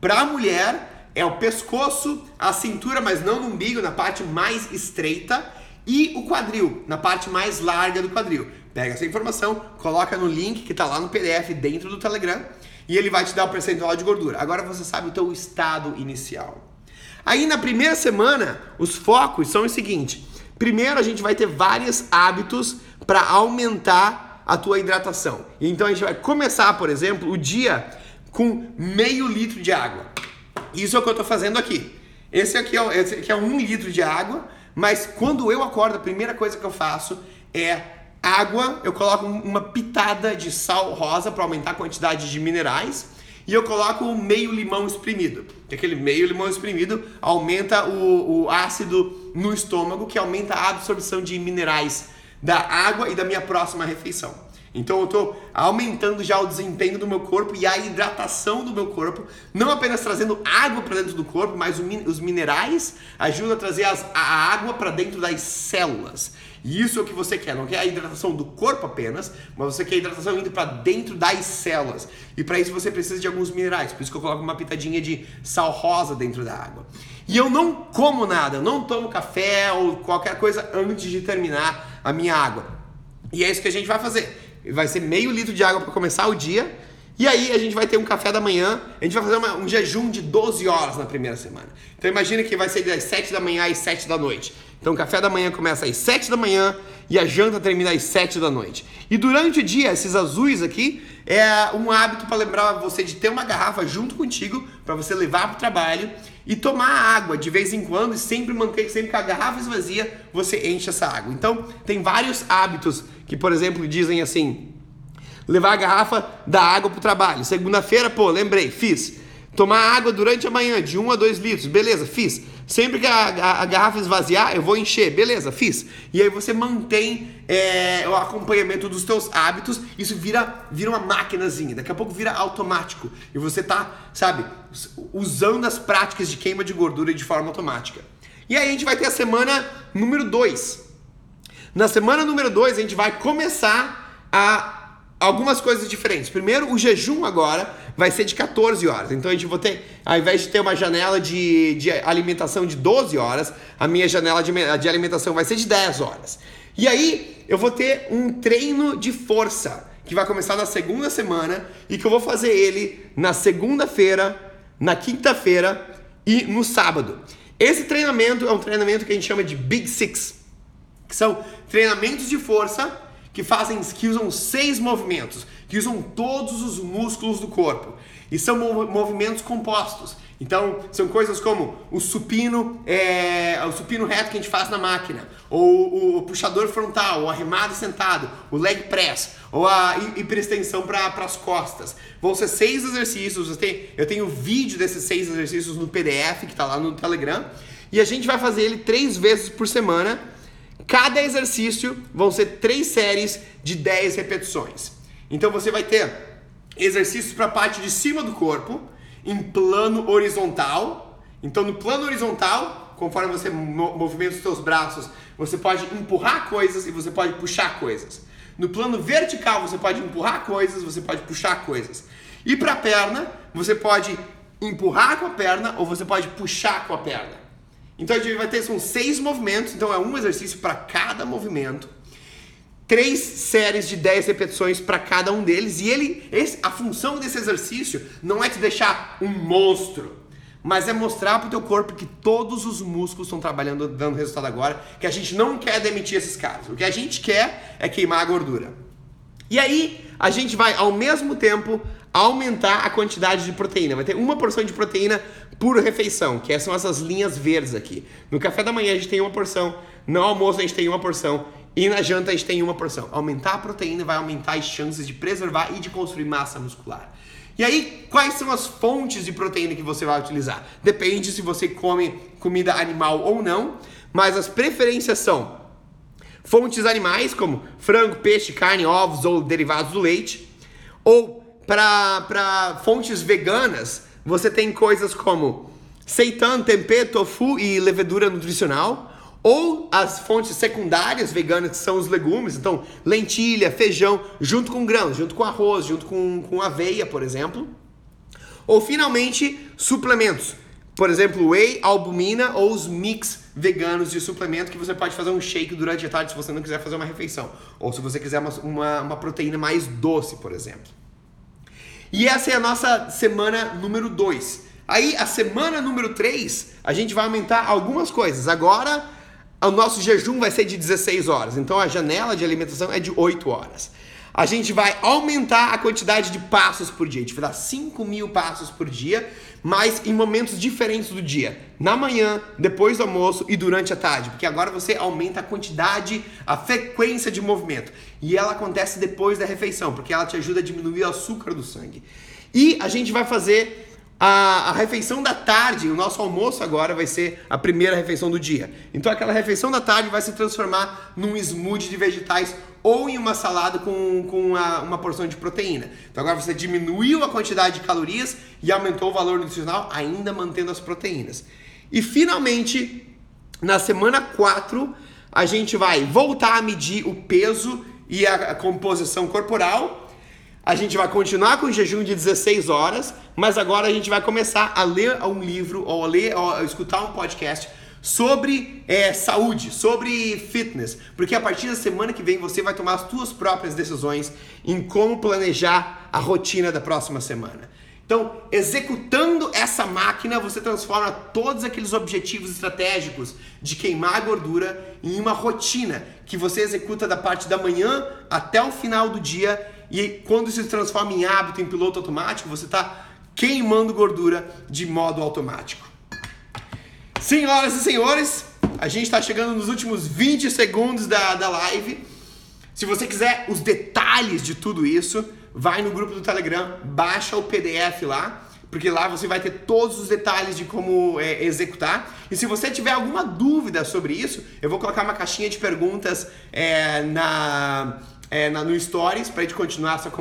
Para a mulher é o pescoço, a cintura, mas não no umbigo, na parte mais estreita, e o quadril, na parte mais larga do quadril. Pega essa informação, coloca no link que está lá no PDF dentro do Telegram e ele vai te dar o percentual de gordura. Agora você sabe o teu estado inicial. Aí na primeira semana, os focos são o seguinte: primeiro a gente vai ter vários hábitos para aumentar a tua hidratação. Então a gente vai começar, por exemplo, o dia com meio litro de água. Isso é o que eu estou fazendo aqui. Esse aqui, é, esse aqui é um litro de água, mas quando eu acordo, a primeira coisa que eu faço é água, eu coloco uma pitada de sal rosa para aumentar a quantidade de minerais e eu coloco meio limão espremido. Que aquele meio limão espremido aumenta o, o ácido no estômago, que aumenta a absorção de minerais da água e da minha próxima refeição. Então eu estou aumentando já o desempenho do meu corpo e a hidratação do meu corpo, não apenas trazendo água para dentro do corpo, mas os minerais ajudam a trazer as, a água para dentro das células. E isso é o que você quer, não quer a hidratação do corpo apenas, mas você quer a hidratação indo para dentro das células. E para isso você precisa de alguns minerais, por isso que eu coloco uma pitadinha de sal rosa dentro da água. E eu não como nada, eu não tomo café ou qualquer coisa antes de terminar a minha água. E é isso que a gente vai fazer. Vai ser meio litro de água para começar o dia. E aí a gente vai ter um café da manhã, a gente vai fazer uma, um jejum de 12 horas na primeira semana. Então imagina que vai ser das 7 da manhã às 7 da noite. Então o café da manhã começa às 7 da manhã e a janta termina às 7 da noite. E durante o dia, esses azuis aqui é um hábito para lembrar você de ter uma garrafa junto contigo para você levar para o trabalho e tomar água de vez em quando e sempre manter sempre que a garrafa esvazia, você enche essa água. Então, tem vários hábitos que, por exemplo, dizem assim: levar a garrafa da água para o trabalho. Segunda-feira, pô, lembrei, fiz. Tomar água durante a manhã, de 1 a 2 litros, beleza, fiz. Sempre que a, a, a, garrafa esvaziar, eu vou encher, beleza, fiz. E aí você mantém é, o acompanhamento dos teus hábitos, isso vira, vira uma maquinazinha, daqui a pouco vira automático. E você tá, sabe, usando as práticas de queima de gordura de forma automática. E aí a gente vai ter a semana número 2. Na semana número 2, a gente vai começar a algumas coisas diferentes. Primeiro, o jejum agora vai ser de 14 horas. Então a gente vai ter, ao invés de ter uma janela de, de alimentação de 12 horas, a minha janela de, de alimentação vai ser de 10 horas. E aí eu vou ter um treino de força que vai começar na segunda semana e que eu vou fazer ele na segunda-feira, na quinta-feira e no sábado. Esse treinamento é um treinamento que a gente chama de Big Six, que são treinamentos de força que fazem, que usam seis movimentos, que usam todos os músculos do corpo. E são movimentos compostos. Então, são coisas como o supino, é, o supino reto que a gente faz na máquina, ou o puxador frontal, o arremado sentado, o leg press, ou a hiperextensão para as costas. Vão ser seis exercícios. Eu tenho, eu tenho vídeo desses seis exercícios no PDF que está lá no Telegram. E a gente vai fazer ele três vezes por semana Cada exercício vão ser três séries de 10 repetições. Então você vai ter exercícios para a parte de cima do corpo, em plano horizontal. Então no plano horizontal, conforme você movimenta os seus braços, você pode empurrar coisas e você pode puxar coisas. No plano vertical, você pode empurrar coisas, você pode puxar coisas. E para a perna, você pode empurrar com a perna ou você pode puxar com a perna. Então a gente vai ter são seis movimentos, então é um exercício para cada movimento. Três séries de 10 repetições para cada um deles. E ele, esse, a função desse exercício não é te deixar um monstro, mas é mostrar para o teu corpo que todos os músculos estão trabalhando, dando resultado agora, que a gente não quer demitir esses caras. O que a gente quer é queimar a gordura. E aí, a gente vai ao mesmo tempo aumentar a quantidade de proteína. Vai ter uma porção de proteína por refeição, que são essas linhas verdes aqui. No café da manhã a gente tem uma porção, no almoço a gente tem uma porção e na janta a gente tem uma porção. Aumentar a proteína vai aumentar as chances de preservar e de construir massa muscular. E aí, quais são as fontes de proteína que você vai utilizar? Depende se você come comida animal ou não, mas as preferências são fontes animais, como frango, peixe, carne, ovos ou derivados do leite, ou para fontes veganas, você tem coisas como seitan, tempê, tofu e levedura nutricional. Ou as fontes secundárias veganas, que são os legumes, então lentilha, feijão, junto com grãos, junto com arroz, junto com, com aveia, por exemplo. Ou finalmente, suplementos. Por exemplo, whey, albumina ou os mix veganos de suplemento que você pode fazer um shake durante a tarde se você não quiser fazer uma refeição. Ou se você quiser uma, uma, uma proteína mais doce, por exemplo. E essa é a nossa semana número 2. Aí, a semana número 3, a gente vai aumentar algumas coisas. Agora, o nosso jejum vai ser de 16 horas. Então, a janela de alimentação é de 8 horas a gente vai aumentar a quantidade de passos por dia. A gente vai dar 5 mil passos por dia, mas em momentos diferentes do dia. Na manhã, depois do almoço e durante a tarde. Porque agora você aumenta a quantidade, a frequência de movimento. E ela acontece depois da refeição, porque ela te ajuda a diminuir o açúcar do sangue. E a gente vai fazer A, a, refeição da tarde, o nosso almoço agora vai ser a primeira refeição do dia. Então aquela refeição da tarde vai se transformar num smoothie de vegetais ou em uma salada com, com uma, uma porção de proteína. Então agora você diminuiu a quantidade de calorias e aumentou o valor nutricional, ainda mantendo as proteínas. E finalmente, na semana 4, a gente vai voltar a medir o peso e a, composição corporal a gente vai continuar com o jejum de 16 horas, mas agora a gente vai começar a ler um livro ou a ler ou a escutar um podcast sobre é, saúde, sobre fitness, porque a partir da semana que vem você vai tomar as suas próprias decisões em como planejar a rotina da próxima semana. Então, executando essa máquina, você transforma todos aqueles objetivos estratégicos de queimar gordura em uma rotina que você executa da parte da manhã até o final do dia e quando isso se transforma em hábito, em piloto automático, você está queimando gordura de modo automático. Senhoras e senhores, a gente está chegando nos últimos 20 segundos da, da live. Se você quiser os detalhes de tudo isso, vai no grupo do Telegram, baixa o PDF lá, porque lá você vai ter todos os detalhes de como é, executar. E se você tiver alguma dúvida sobre isso, eu vou colocar uma caixinha de perguntas é, na é, na, no Stories para a gente continuar essa conversa.